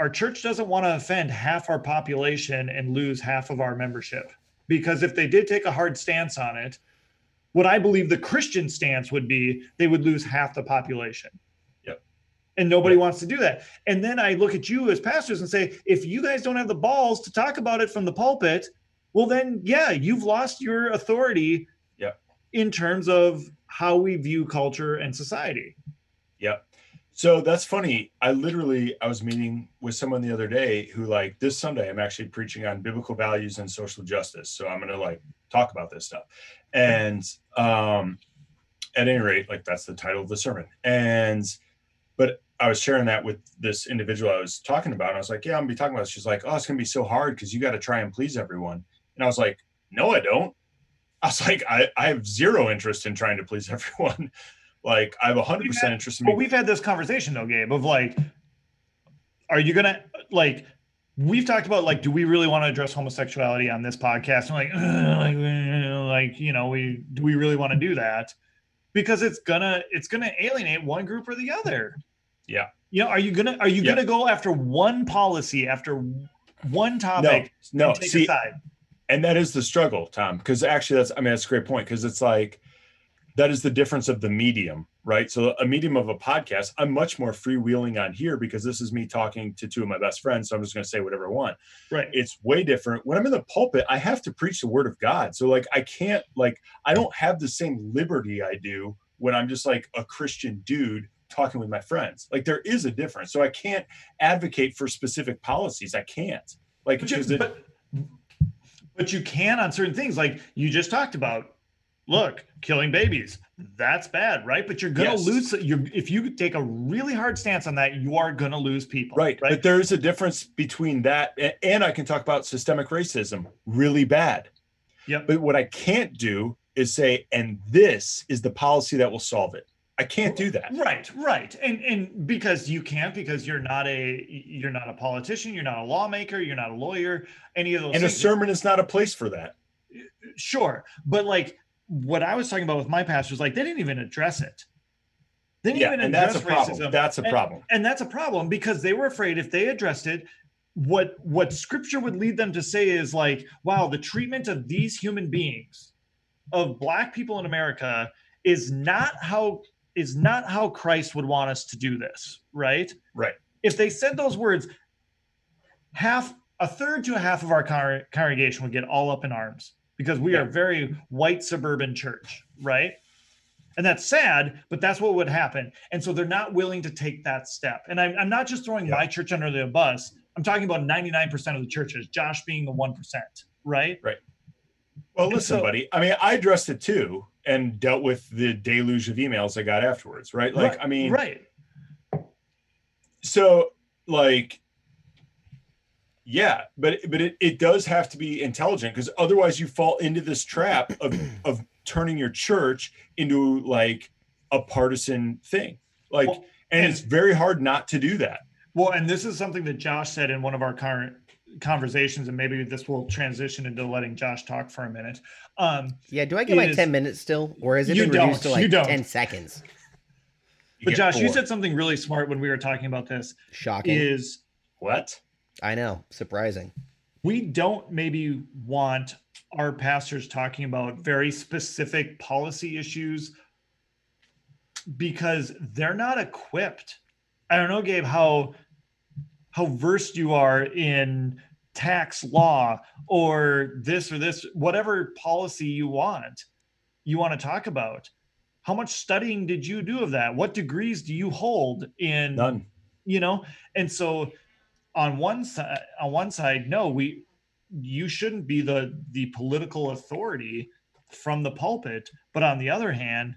our church doesn't want to offend half our population and lose half of our membership because if they did take a hard stance on it what i believe the christian stance would be they would lose half the population. And nobody wants to do that and then i look at you as pastors and say if you guys don't have the balls to talk about it from the pulpit well then yeah you've lost your authority Yep. in terms of how we view culture and society Yep. So that's funny. I literally I was meeting with someone the other day who like this Sunday I'm actually preaching on biblical values and social justice. So I'm gonna like talk about this stuff. And um at any rate, like that's the title of the sermon. And but I was sharing that with this individual I was talking about. And I was like, Yeah, I'm gonna be talking about this. She's like, Oh, it's gonna be so hard because you got to try and please everyone. And I was like, No, I don't. [laughs] I was like, I, I have zero interest in trying to please [laughs] everyone. like I have hundred percent interest in but we've had this conversation though gabe of like are you gonna like we've talked about like do we really want to address homosexuality on this podcast and like like, like you know we do we really want to do that because it's gonna it's gonna alienate one group or the other Yeah. you know are you gonna are you Yeah. gonna go after one policy after one no, topic no. and take See, and that is the struggle, Tom. Because actually, that's I mean that's a great point. Because it's like that is the difference of the medium, right? So a medium of a podcast, I'm much more freewheeling on here because this is me talking to two of my best friends. So I'm just going to say whatever I want. right It's way different when I'm in the pulpit. I have to preach the word of God. So like I can't like I don't have the same liberty I do when I'm just like a Christian dude talking with my friends. Like there is a difference. So I can't advocate for specific policies. I can't. Like But you, it- but, but you can on certain things, like you just talked about. Look, killing babies, that's bad, right? But you're gonna Yes. lose. You if you take a really hard stance on that, you are gonna lose people, Right. Right. But there's a difference between that a- and I can talk about systemic racism really bad. Yep. But what I can't do is say, and this is the policy that will solve it. I can't do that. Right, right, and and because you can't, because you're not a you're not a politician, you're not a lawmaker, you're not a lawyer, any of those. And a sermon is not a place for that. sure, but like what I was talking about with my pastors, like they didn't even address it. They didn't Yeah. even And address that's a problem. racism. That's a And- problem. and that's a problem because they were afraid if they addressed it what what scripture would lead them to say is like wow the treatment of these human beings of black people in america is not how is not how christ would want us to do this right Right. if they said those words half a third to a half of our con- congregation would get all up in arms because we are Yeah. a very white suburban church right and that's sad but that's what would happen and so they're not willing to take that step and i'm, I'm not just throwing Yeah. my church under the bus i'm talking about 99% of the churches josh being the 1% right Right. Well, listen, so- buddy. I mean, I addressed it too and dealt with the deluge of emails I got afterwards, right? Like, Right, I mean, right. So like yeah but but it, it does have to be intelligent because otherwise you fall into this trap of [clears throat] of turning your church into like a partisan thing. Like Well, and, and- it's very hard not to do that. Well and this is something that josh said in one of our current conversations and maybe this will transition into letting josh talk for a minute um Yeah, do I get my is- 10 minutes still? Or has it You been reduced to don't, you like 10 seconds? You but get josh you said something really smart when we were talking about this Shocking. is what I know. Surprising. we don't maybe want our pastors talking about very specific policy issues because they're not equipped. I don't know, Gabe, how how versed you are in tax law or this or this, whatever policy you want, you want to talk about. How much studying did you do of that? What degrees do you hold in none you know and so on one side on one side no we you shouldn't be the the political authority from the pulpit but on the other hand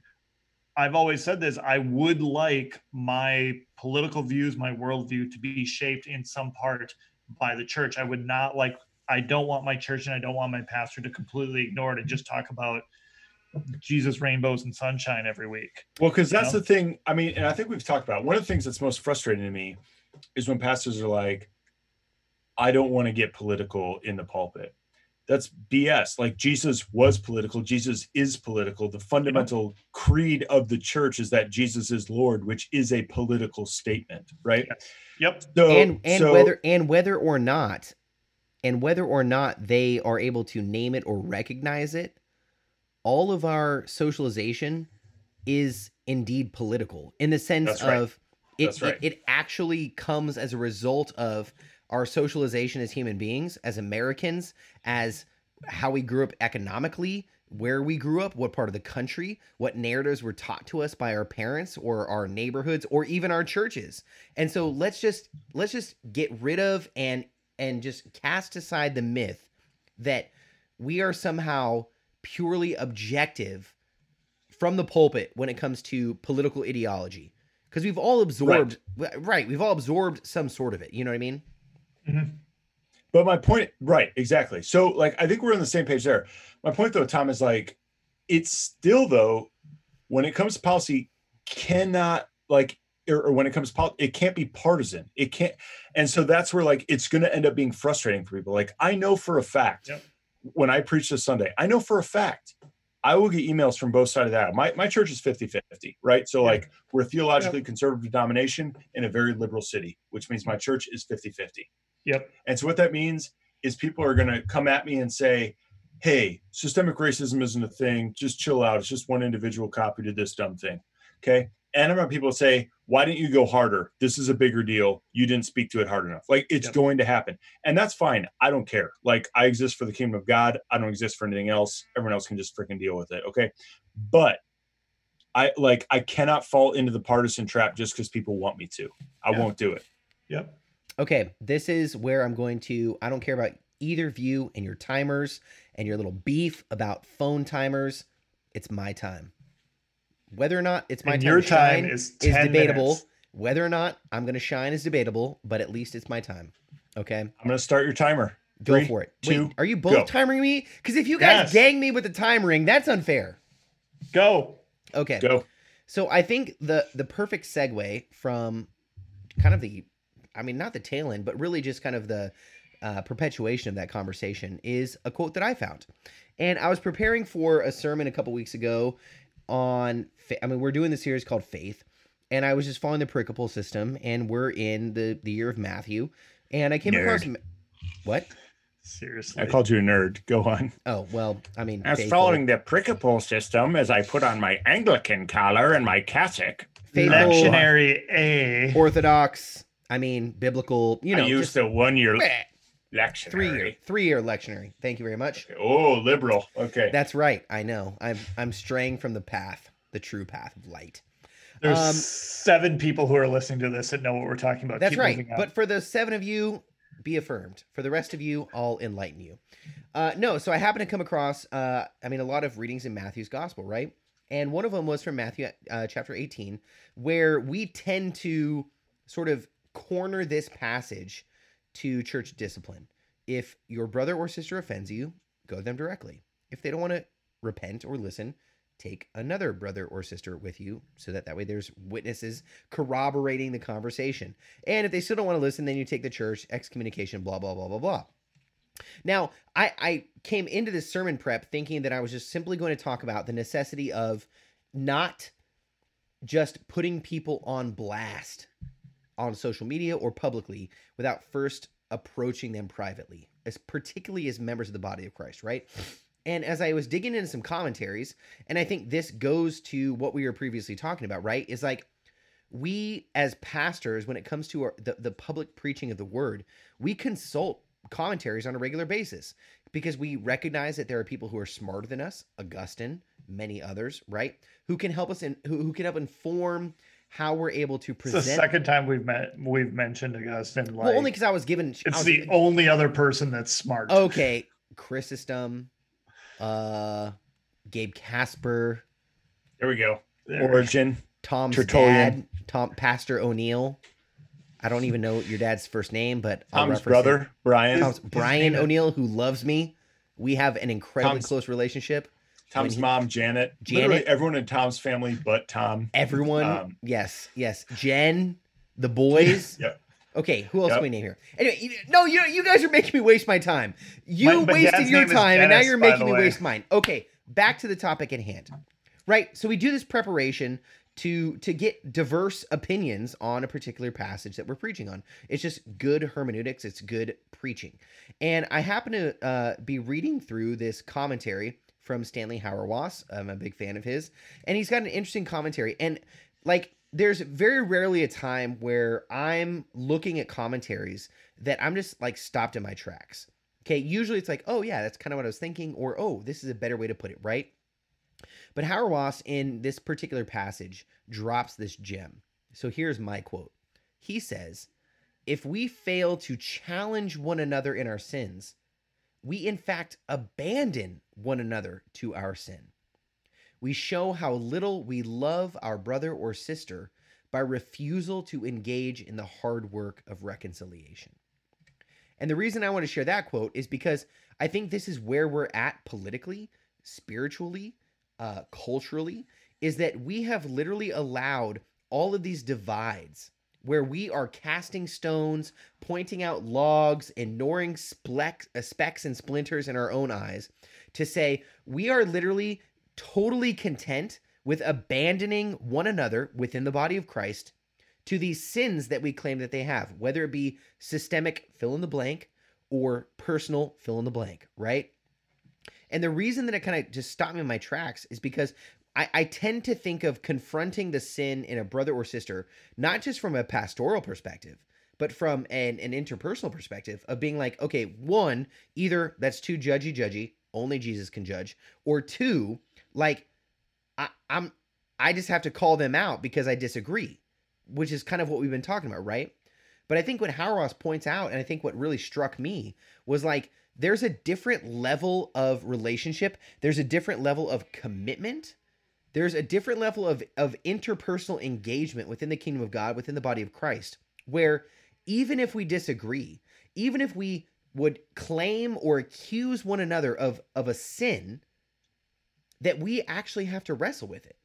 i've always said this i would like my political views my worldview to be shaped in some part by the church i would not like i don't want my church and i don't want my pastor to completely ignore it and just talk about jesus rainbows and sunshine every week Well, because that's know? the thing. I mean, and I think we've talked about it. one of the things that's most frustrating to me is when pastors are like, I don't want to get political in the pulpit. That's BS. Like Jesus was political. Jesus is political. The fundamental creed of the church is that Jesus is Lord, which is a political statement, right? yep So, and and so- whether and whether or not and whether or not they are able to name it or recognize it all of our socialization is indeed political in the sense right. of it, right. it it actually comes as a result of our socialization as human beings as americans as how we grew up economically where we grew up what part of the country what narratives were taught to us by our parents or our neighborhoods or even our churches. And so let's just let's just get rid of and and just cast aside the myth that we are somehow purely objective from the pulpit when it comes to political ideology. Because we've all absorbed right. we've all absorbed some sort of it you know what i mean Mm-hmm. But my point, right, exactly. So, like, I think we're on the same page there. My point, though, Tom, is like, it's still though, when it comes to policy, cannot like, or, or when it comes to pol- it can't be partisan. It can't, and so that's where like it's going to end up being frustrating for people. Like, I know for a fact Yep. when I preach this Sunday, I know for a fact I will get emails from both sides of that. My my church is 50-50, right? So Yeah. like we're a theologically conservative denomination in a very liberal city, which means my church is 50-50. yep And so what that means is people are going to come at me and say, "Hey, systemic racism isn't a thing. Just chill out. It's just one individual copy to this dumb thing." Okay? And I'm going people say, "Why didn't you go harder? This is a bigger deal. You didn't speak to it hard enough." Like it's Yep. going to happen. And that's fine. I don't care. Like I exist for the kingdom of God. I don't exist for anything else. Everyone else can just freaking deal with it, okay? But I like I cannot fall into the partisan trap just because people want me to. I Yeah. won't do it. yep okay this is where i'm going to i don't care about either of you and your timers and your little beef about phone timers it's my time whether or not it's my and time your to shine time is is debatable minutes. whether or not i'm going to shine is debatable but at least it's my time okay I'm going to start your timer. go Three, for it two, wait are you both go. timering me because if you guys Yes. gang me with the time ring that's unfair go okay Go. So I think the the perfect segue from kind of the, I mean, not the tail end, but really just kind of the uh, perpetuation of that conversation is a quote that I found, and I was preparing for a sermon a couple weeks ago on. fa- I mean, we're doing the series called Faith, and I was just following the pericope system, and we're in the the year of Matthew, and I came across. Nerd. Ma- What? seriously I called you a nerd. Go on. Oh well, I mean, As faithful- following the pericope system, as I put on my Anglican collar and my cassock, faithful, lectionary a Orthodox. I mean, biblical. You know, I used just the one-year Bleh. Lectionary. three year three year lectionary. Thank you very much. Oh, liberal. Okay. That's right. I know. I'm I'm straying from the path, the true path of light. there's um, seven people who are listening to this that know what we're talking about That's Keep right. But for the seven of you, be affirmed. For the rest of you, I'll enlighten you. Uh, no, so I happen to come across, uh, I mean, a lot of readings in Matthew's gospel, right? And one of them was from Matthew uh, chapter 18, where we tend to sort of corner this passage to church discipline. If your brother or sister offends you, go to them directly. If they don't want to repent or listen, take another brother or sister with you so that that way there's witnesses corroborating the conversation. And if they still don't want to listen, then you take the church, excommunication, blah, blah, blah, blah, blah. Now, I, I came into this sermon prep thinking that I was just simply going to talk about the necessity of not just putting people on blast on social media or publicly without first approaching them privately, as particularly as members of the body of Christ, right? And as I was digging into some commentaries, and I think this goes to what we were previously talking about, right? Is like we as pastors, when it comes to our, the, the public preaching of the word, we consult commentaries on a regular basis because we recognize that there are people who are smarter than us, Augustine, many others, right? Who can help us and who, who can help inform how we're able to It's the second time we've met we've mentioned Augustine. Like, well, only because I was given. It's was- the only other person that's smart. okay, Chrysostom, uh, Gabe Casper, There we go. There. Origen. Tom's Tertullian. dad, Tom Pastor O'Neill. I don't even know your dad's first name, but I'll Tom's brother, it. Brian. Tom's Tom's, Brian O'Neill, who loves me. We have an incredibly Tom's- close relationship. When he- mom, Janet. Janet. Literally everyone in Tom's family but Tom. Everyone, Um, yes, yes. Jen, the boys. [laughs] Yep. Okay, who else Yep. we name here? Anyway, you, no, you you guys are making me waste my time. You My- my wasted your time, and now you're making me way. waste mine. Okay, back to the topic at hand. Right. So we do this preparation to to get diverse opinions on a particular passage that we're preaching on. It's just good hermeneutics. It's good preaching. And I happen to uh, be reading through this commentary from Stanley Hauerwas. I'm a big fan of his, and he's got an interesting commentary. And like, there's very rarely a time where I'm looking at commentaries that I'm just like stopped in my tracks. Okay, usually it's like, oh yeah, that's kind of what I was thinking, or oh, this is a better way to put it, right? But Hauerwas in this particular passage drops this gem. So here's my quote. He says, If we fail to challenge one another in our sins, we in fact abandon one another to our sin. We show how little we love our brother or sister by refusal to engage in the hard work of reconciliation. And the reason I want to share that quote is because I think this is where we're at politically, spiritually, uh, culturally, is that we have literally allowed all of these divides where we are casting stones, pointing out logs, ignoring spleck, uh, specks and splinters in our own eyes, to say we are literally totally content with abandoning one another within the body of Christ to these sins that we claim that they have, whether it be systemic fill in the blank or personal fill in the blank, right? And the reason that it kind of just stopped me in my tracks is because I, I tend to think of confronting the sin in a brother or sister, not just from a pastoral perspective, but from an, an interpersonal perspective of being like, okay, one, either that's too judgy judgy, only Jesus can judge, or two, like I, I'm I just have to call them out because I disagree, which is kind of what we've been talking about, right? But I think what Hauerwas points out, and I think what really struck me was like there's a different level of relationship, there's a different level of commitment, there's a different level of, of interpersonal engagement within the kingdom of God, within the body of Christ, where even if we disagree, even if we would claim or accuse one another of, of a sin, that we actually have to wrestle with it.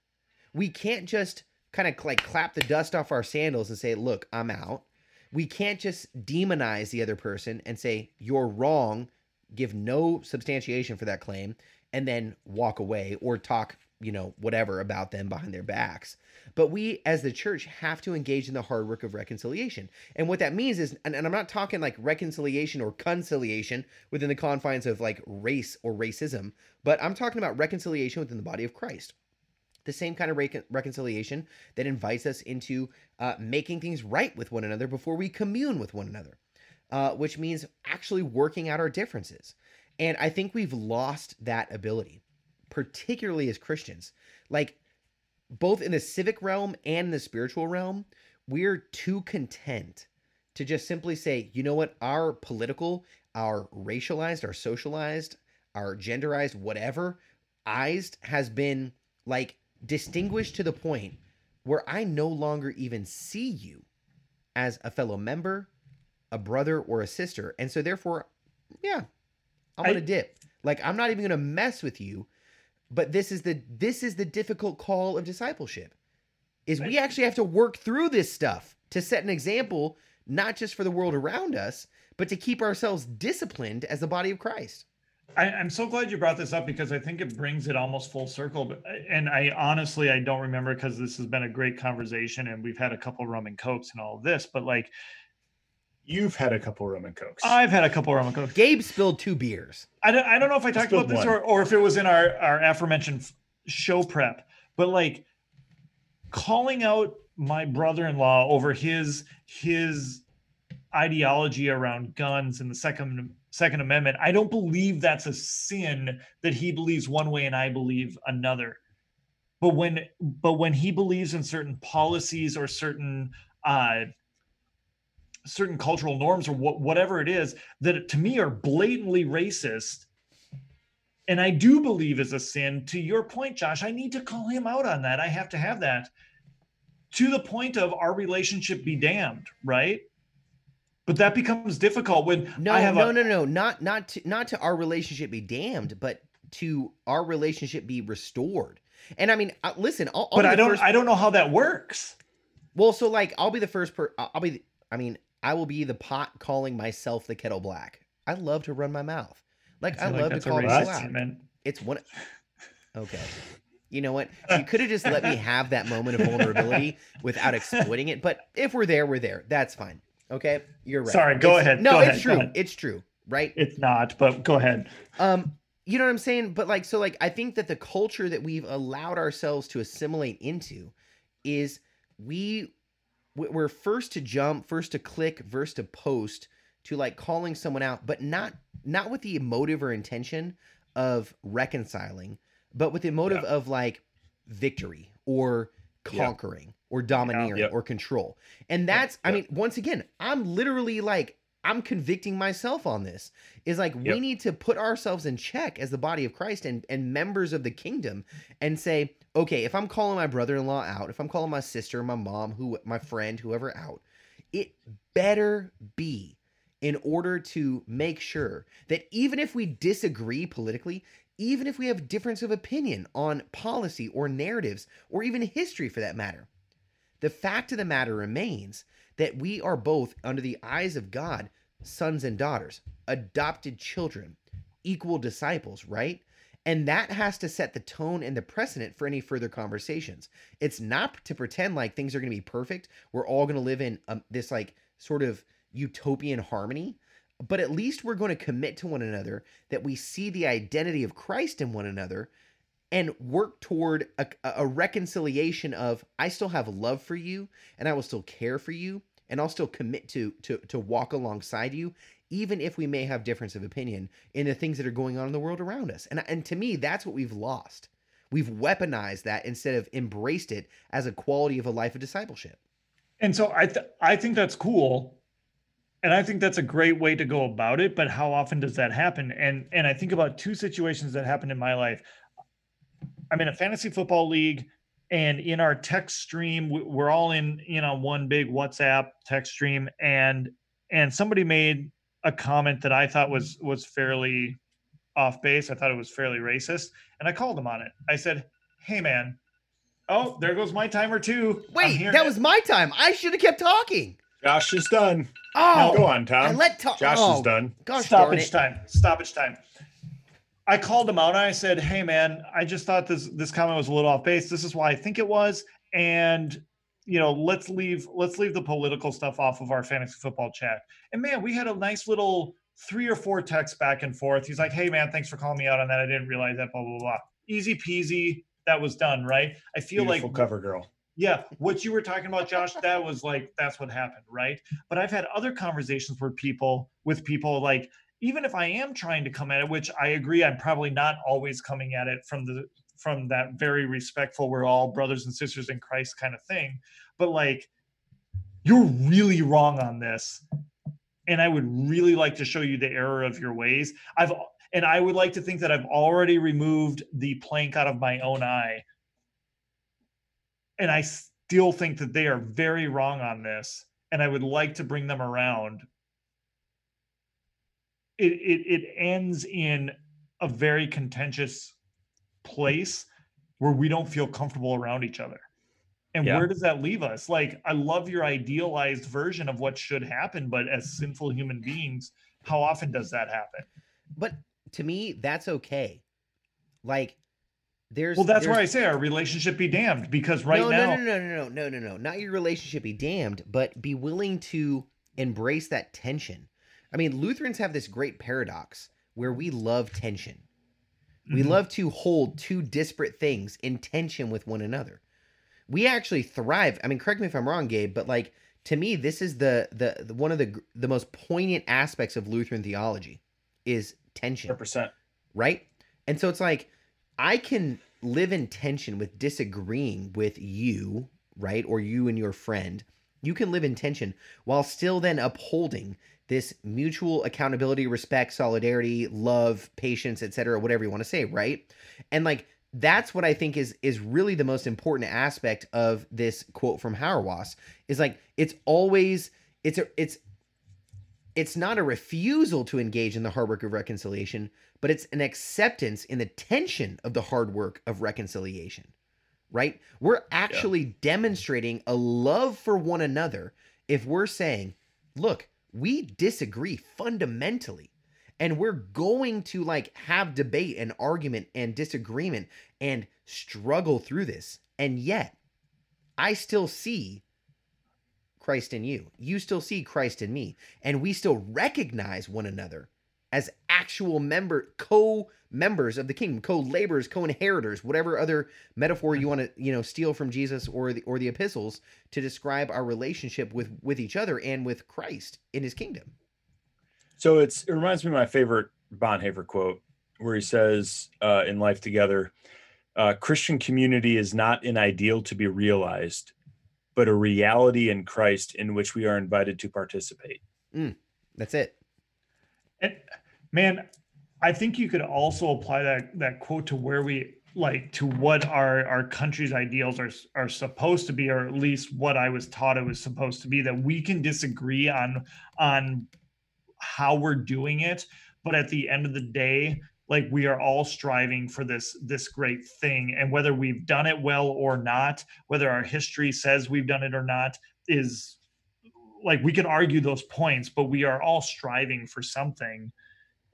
We can't just kind of like clap the dust off our sandals and say, look, I'm out. We can't just demonize the other person and say, you're wrong, give no substantiation for that claim, and then walk away or talk, you know, whatever about them behind their backs. But we as the church have to engage in the hard work of reconciliation. And what that means is, and, and I'm not talking like reconciliation or conciliation within the confines of like race or racism, but I'm talking about reconciliation within the body of Christ the same kind of recon- reconciliation that invites us into uh, making things right with one another before we commune with one another, uh, which means actually working out our differences. And I think we've lost that ability, particularly as Christians. Like, both in the civic realm and the spiritual realm, we're too content to just simply say, you know what, our political, our racialized, our socialized, our genderized, whatever, eyes has been like distinguished to the point where I no longer even see you as a fellow member, a brother, or a sister. And so therefore, yeah, I'm gonna I- dip. Like I'm not even gonna mess with you. But this is the this is the difficult call of discipleship. Is we actually have to work through this stuff to set an example, not just for the world around us, but to keep ourselves disciplined as the body of Christ. I, I'm so glad you brought this up because I think it brings it almost full circle. But and I honestly I don't remember because this has been a great conversation and we've had a couple rum and cokes and all of this. But like You've had a couple rum and cokes. I've had a couple rum and cokes. Gabe spilled two beers. I don't, I don't know if I talked about this one. or, or if it was in our, our aforementioned show prep, but like calling out my brother-in-law over his his ideology around guns and the second second amendment i don't believe that's a sin that he believes one way and i believe another but when but when he believes in certain policies or certain uh certain cultural norms or what, whatever it is that to me are blatantly racist and i do believe is a sin to your point josh i need to call him out on that i have to have that to the point of our relationship be damned right but that becomes difficult when No, I have no, a, no, no, not not to not to our relationship be damned, but to our relationship be restored. And I mean, uh, listen, I'll, I'll but I don't first- I don't know how that works. Well, so like, I'll be the first per. I'll I'll be. the- I mean, I will be the pot calling myself the kettle black. I love to run my mouth. Like I, like love to call people out. statement. It's one. [laughs] Okay. You know what? You could have just let me have that moment of vulnerability without exploiting it. But if we're there, we're there. That's fine. Okay, you're right. Sorry, go It's- ahead, No, go it's ahead, true. It's true. Right. It's not, but go ahead. Um, you know what I'm saying? But like, so like, I think that the culture that we've allowed ourselves to assimilate into is we- we're first to jump, first to click, first to post, to like calling someone out, but not not with the motive or intention of reconciling, but with the motive of like victory or Yeah. conquering or domineering Yep. or control. And that's I mean, once again, I'm literally like I'm convicting myself on this. Is like we need to put ourselves in check as the body of Christ and and members of the kingdom and say, okay, if I'm calling my brother-in-law out, if I'm calling my sister, my mom, who my friend, whoever out, it better be in order to make sure that even if we disagree politically, even if we have difference of opinion on policy or narratives or even history for that matter, the fact of the matter remains that we are both under the eyes of God sons and daughters, adopted children, equal disciples, right? And that has to set the tone and the precedent for any further conversations. It's not to pretend like things are going to be perfect. We're all going to live in um, this like sort of utopian harmony, but at least we're going to commit to one another that we see the identity of Christ in one another and work toward a, a reconciliation of I still have love for you and I will still care for you and I'll still commit to to to walk alongside you even if we may have difference of opinion in the things that are going on in the world around us. And and to me that's what we've lost. We've weaponized that instead of embraced it as a quality of a life of discipleship. And so I th- I think that's cool. And I think that's a great way to go about it, but how often does that happen? And and I think about two situations that happened in my life. I'm in a fantasy football league and in our text stream we- we're all in you know one big WhatsApp text stream and and somebody made a comment that I thought was was fairly off base. I thought it was fairly racist and I called him on it. I said, "Hey man, oh, there goes my timer too." Wait, that it." was my time. I should have kept talking. Josh is done. Oh, Go on, I Tom. let talk. Josh oh, is done. Gosh darn stoppage it. time. Stoppage time. I called him out and I said, "Hey, man, I just thought this this comment was a little off base. This is why I think it was, and you know, let's leave let's leave the political stuff off of our fantasy football chat." And man, we had a nice little three or four texts back and forth. He's like, "Hey, man, thanks for calling me out on that. I didn't realize that." Blah blah blah. Easy peasy. That was done, right? I feel Beautiful like cover girl. yeah, what you were talking about, Josh, that was like that's what happened, right? But I've had other conversations where people with people like even if I am trying to come at it, which I agree, I'm probably not always coming at it from the from that very respectful, we're all brothers and sisters in Christ kind of thing. But like, you're really wrong on this, and I would really like to show you the error of your ways. I've and I would like to think that I've already removed the plank out of my own eye and I still think that they are very wrong on this, and I would like to bring them around. It it it ends in a very contentious place where we don't feel comfortable around each other. And Yeah. where does that leave us? Like, I love your idealized version of what should happen, but as sinful human beings, how often does that happen? But to me, that's okay. Like, there's Well, that's where I say our relationship be damned because right no, now, no, no, no, no, no, no, no, not your relationship be damned, but be willing to embrace that tension. I mean, Lutherans have this great paradox where we love tension. We Mhm. love to hold two disparate things in tension with one another. We actually thrive. I mean, correct me if I'm wrong, Gabe, but like to me, this is the the, the one of the the most poignant aspects of Lutheran theology is tension 100%. right? And so it's like I can live in tension with disagreeing with you, right? Or you and your friend. You can live in tension while still then upholding this mutual accountability, respect, solidarity, love, patience, etc., whatever you want to say, right? And like that's what I think is is really the most important aspect of this quote from Hauerwas is like it's always it's a it's it's not a refusal to engage in the hard work of reconciliation, but it's an acceptance in the tension of the hard work of reconciliation. Right? We're actually demonstrating a love for one another if we're saying, look, we disagree fundamentally. And we're going to like have debate and argument and disagreement and struggle through this. And yet i still see christ in you. You still see christ in me. And we still recognize one another as actual member co-members of the kingdom co-laborers co-inheritors whatever other metaphor you want to you know steal from jesus or the or the epistles to describe our relationship with with each other and with christ in his kingdom So it's it reminds me of my favorite Bonhoeffer quote, where he says uh, in Life Together, uh, Christian community is not an ideal to be realized, but a reality in Christ in which we are invited to participate. that's it And man, I think you could also apply that that quote to where we like to what our our country's ideals are are supposed to be, or at least what I was taught it was supposed to be. That we can disagree on on how we're doing it, but at the end of the day, like we are all striving for this this great thing, and whether we've done it well or not, whether our history says we've done it or not, is like we can argue those points, but we are all striving for something.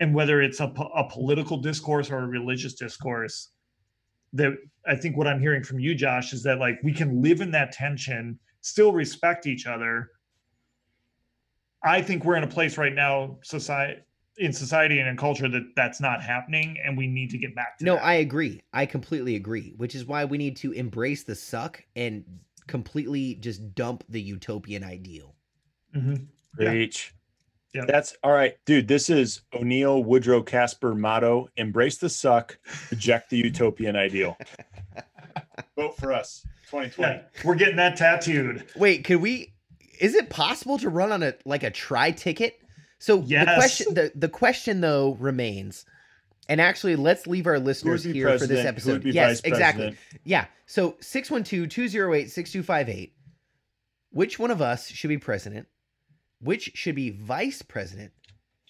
And whether it's a, a political discourse or a religious discourse, that I think what I'm hearing from you, Josh, is that like we can live in that tension, still respect each other. I think we're in a place right now, society in society and in culture that that's not happening, and we need to get back to No, that. I agree. I completely agree, which is why we need to embrace the suck and completely just dump the utopian ideal. Mhm. Yeah. Preach. Yeah. That's all right, dude. This is O'Neill Woodrow Casper motto: embrace the suck, reject the utopian ideal. [laughs] Vote for us, 2020. Yeah, we're getting that tattooed. Wait, could we is it possible to run on a like a try ticket? So the Yes. question the, the question though remains and actually let's leave our listeners be here for this president? Who episode. would be yes, vice exactly. president? Yeah. So 612-208-6258. Which one of us should be president? Which should be vice president?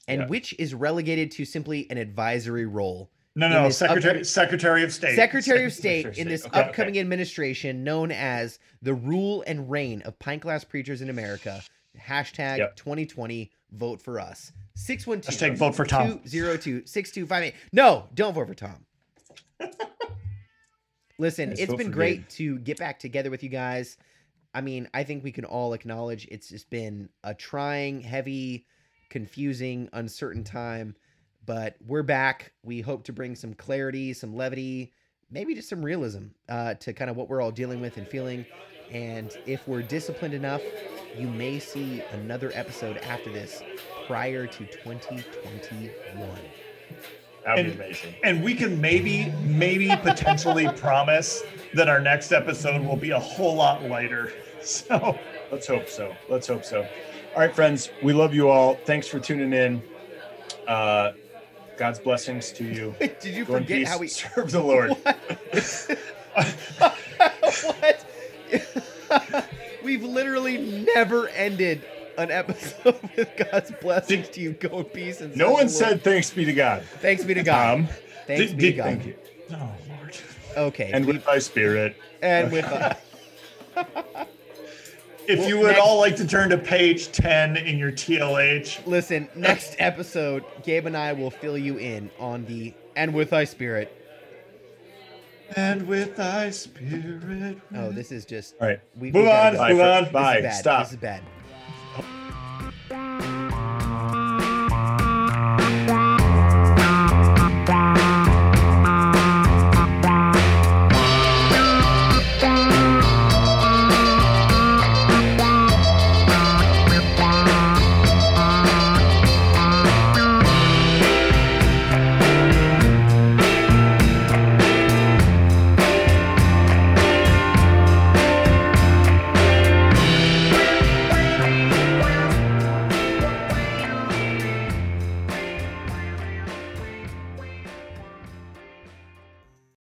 And Yeah. which is relegated to simply an advisory role? No, In no, this Secretary upcoming- Secretary of State. Secretary of State of in this Okay, okay. upcoming administration known as the rule and reign of pint glass preachers in America. Hashtag Yep. 2020 vote for us. 612 Hashtag vote for Tom. 202 6258. No, don't vote for Tom. [laughs] Listen, Yes, it's vote been great Gabe. to get back together with you guys. I mean, I think we can all acknowledge it's just been a trying, heavy, confusing, uncertain time, but we're back. We hope to bring some clarity, some levity, maybe just some realism uh, to kind of what we're all dealing with and feeling. And if we're disciplined enough, you may see another episode after this prior to 2021. That would And- be amazing. and we can maybe, maybe potentially [laughs] promise that our next episode will be a whole lot lighter. [laughs] So Let's hope so. Let's hope so. All right, friends, we love you all. Thanks for tuning in. Uh, God's blessings to you. [laughs] Did you Go forget peace. how we serve the Lord. what? We've literally never ended an episode [laughs] with God's blessings to you. Go in peace and No one said thanks be to God. Thanks be to God. Um, Thanks did- be to God. thank you. oh Lord. Okay. And with thy spirit. and with uh, If Well, you would next- all like to turn to page 10 in your TLH, listen, next episode, Gabe and I will fill you in on the and with thy spirit. and with thy spirit. Oh, this is just All right. we Move we on, go. Bye. Move on. Bye. bad. Stop. This is bad.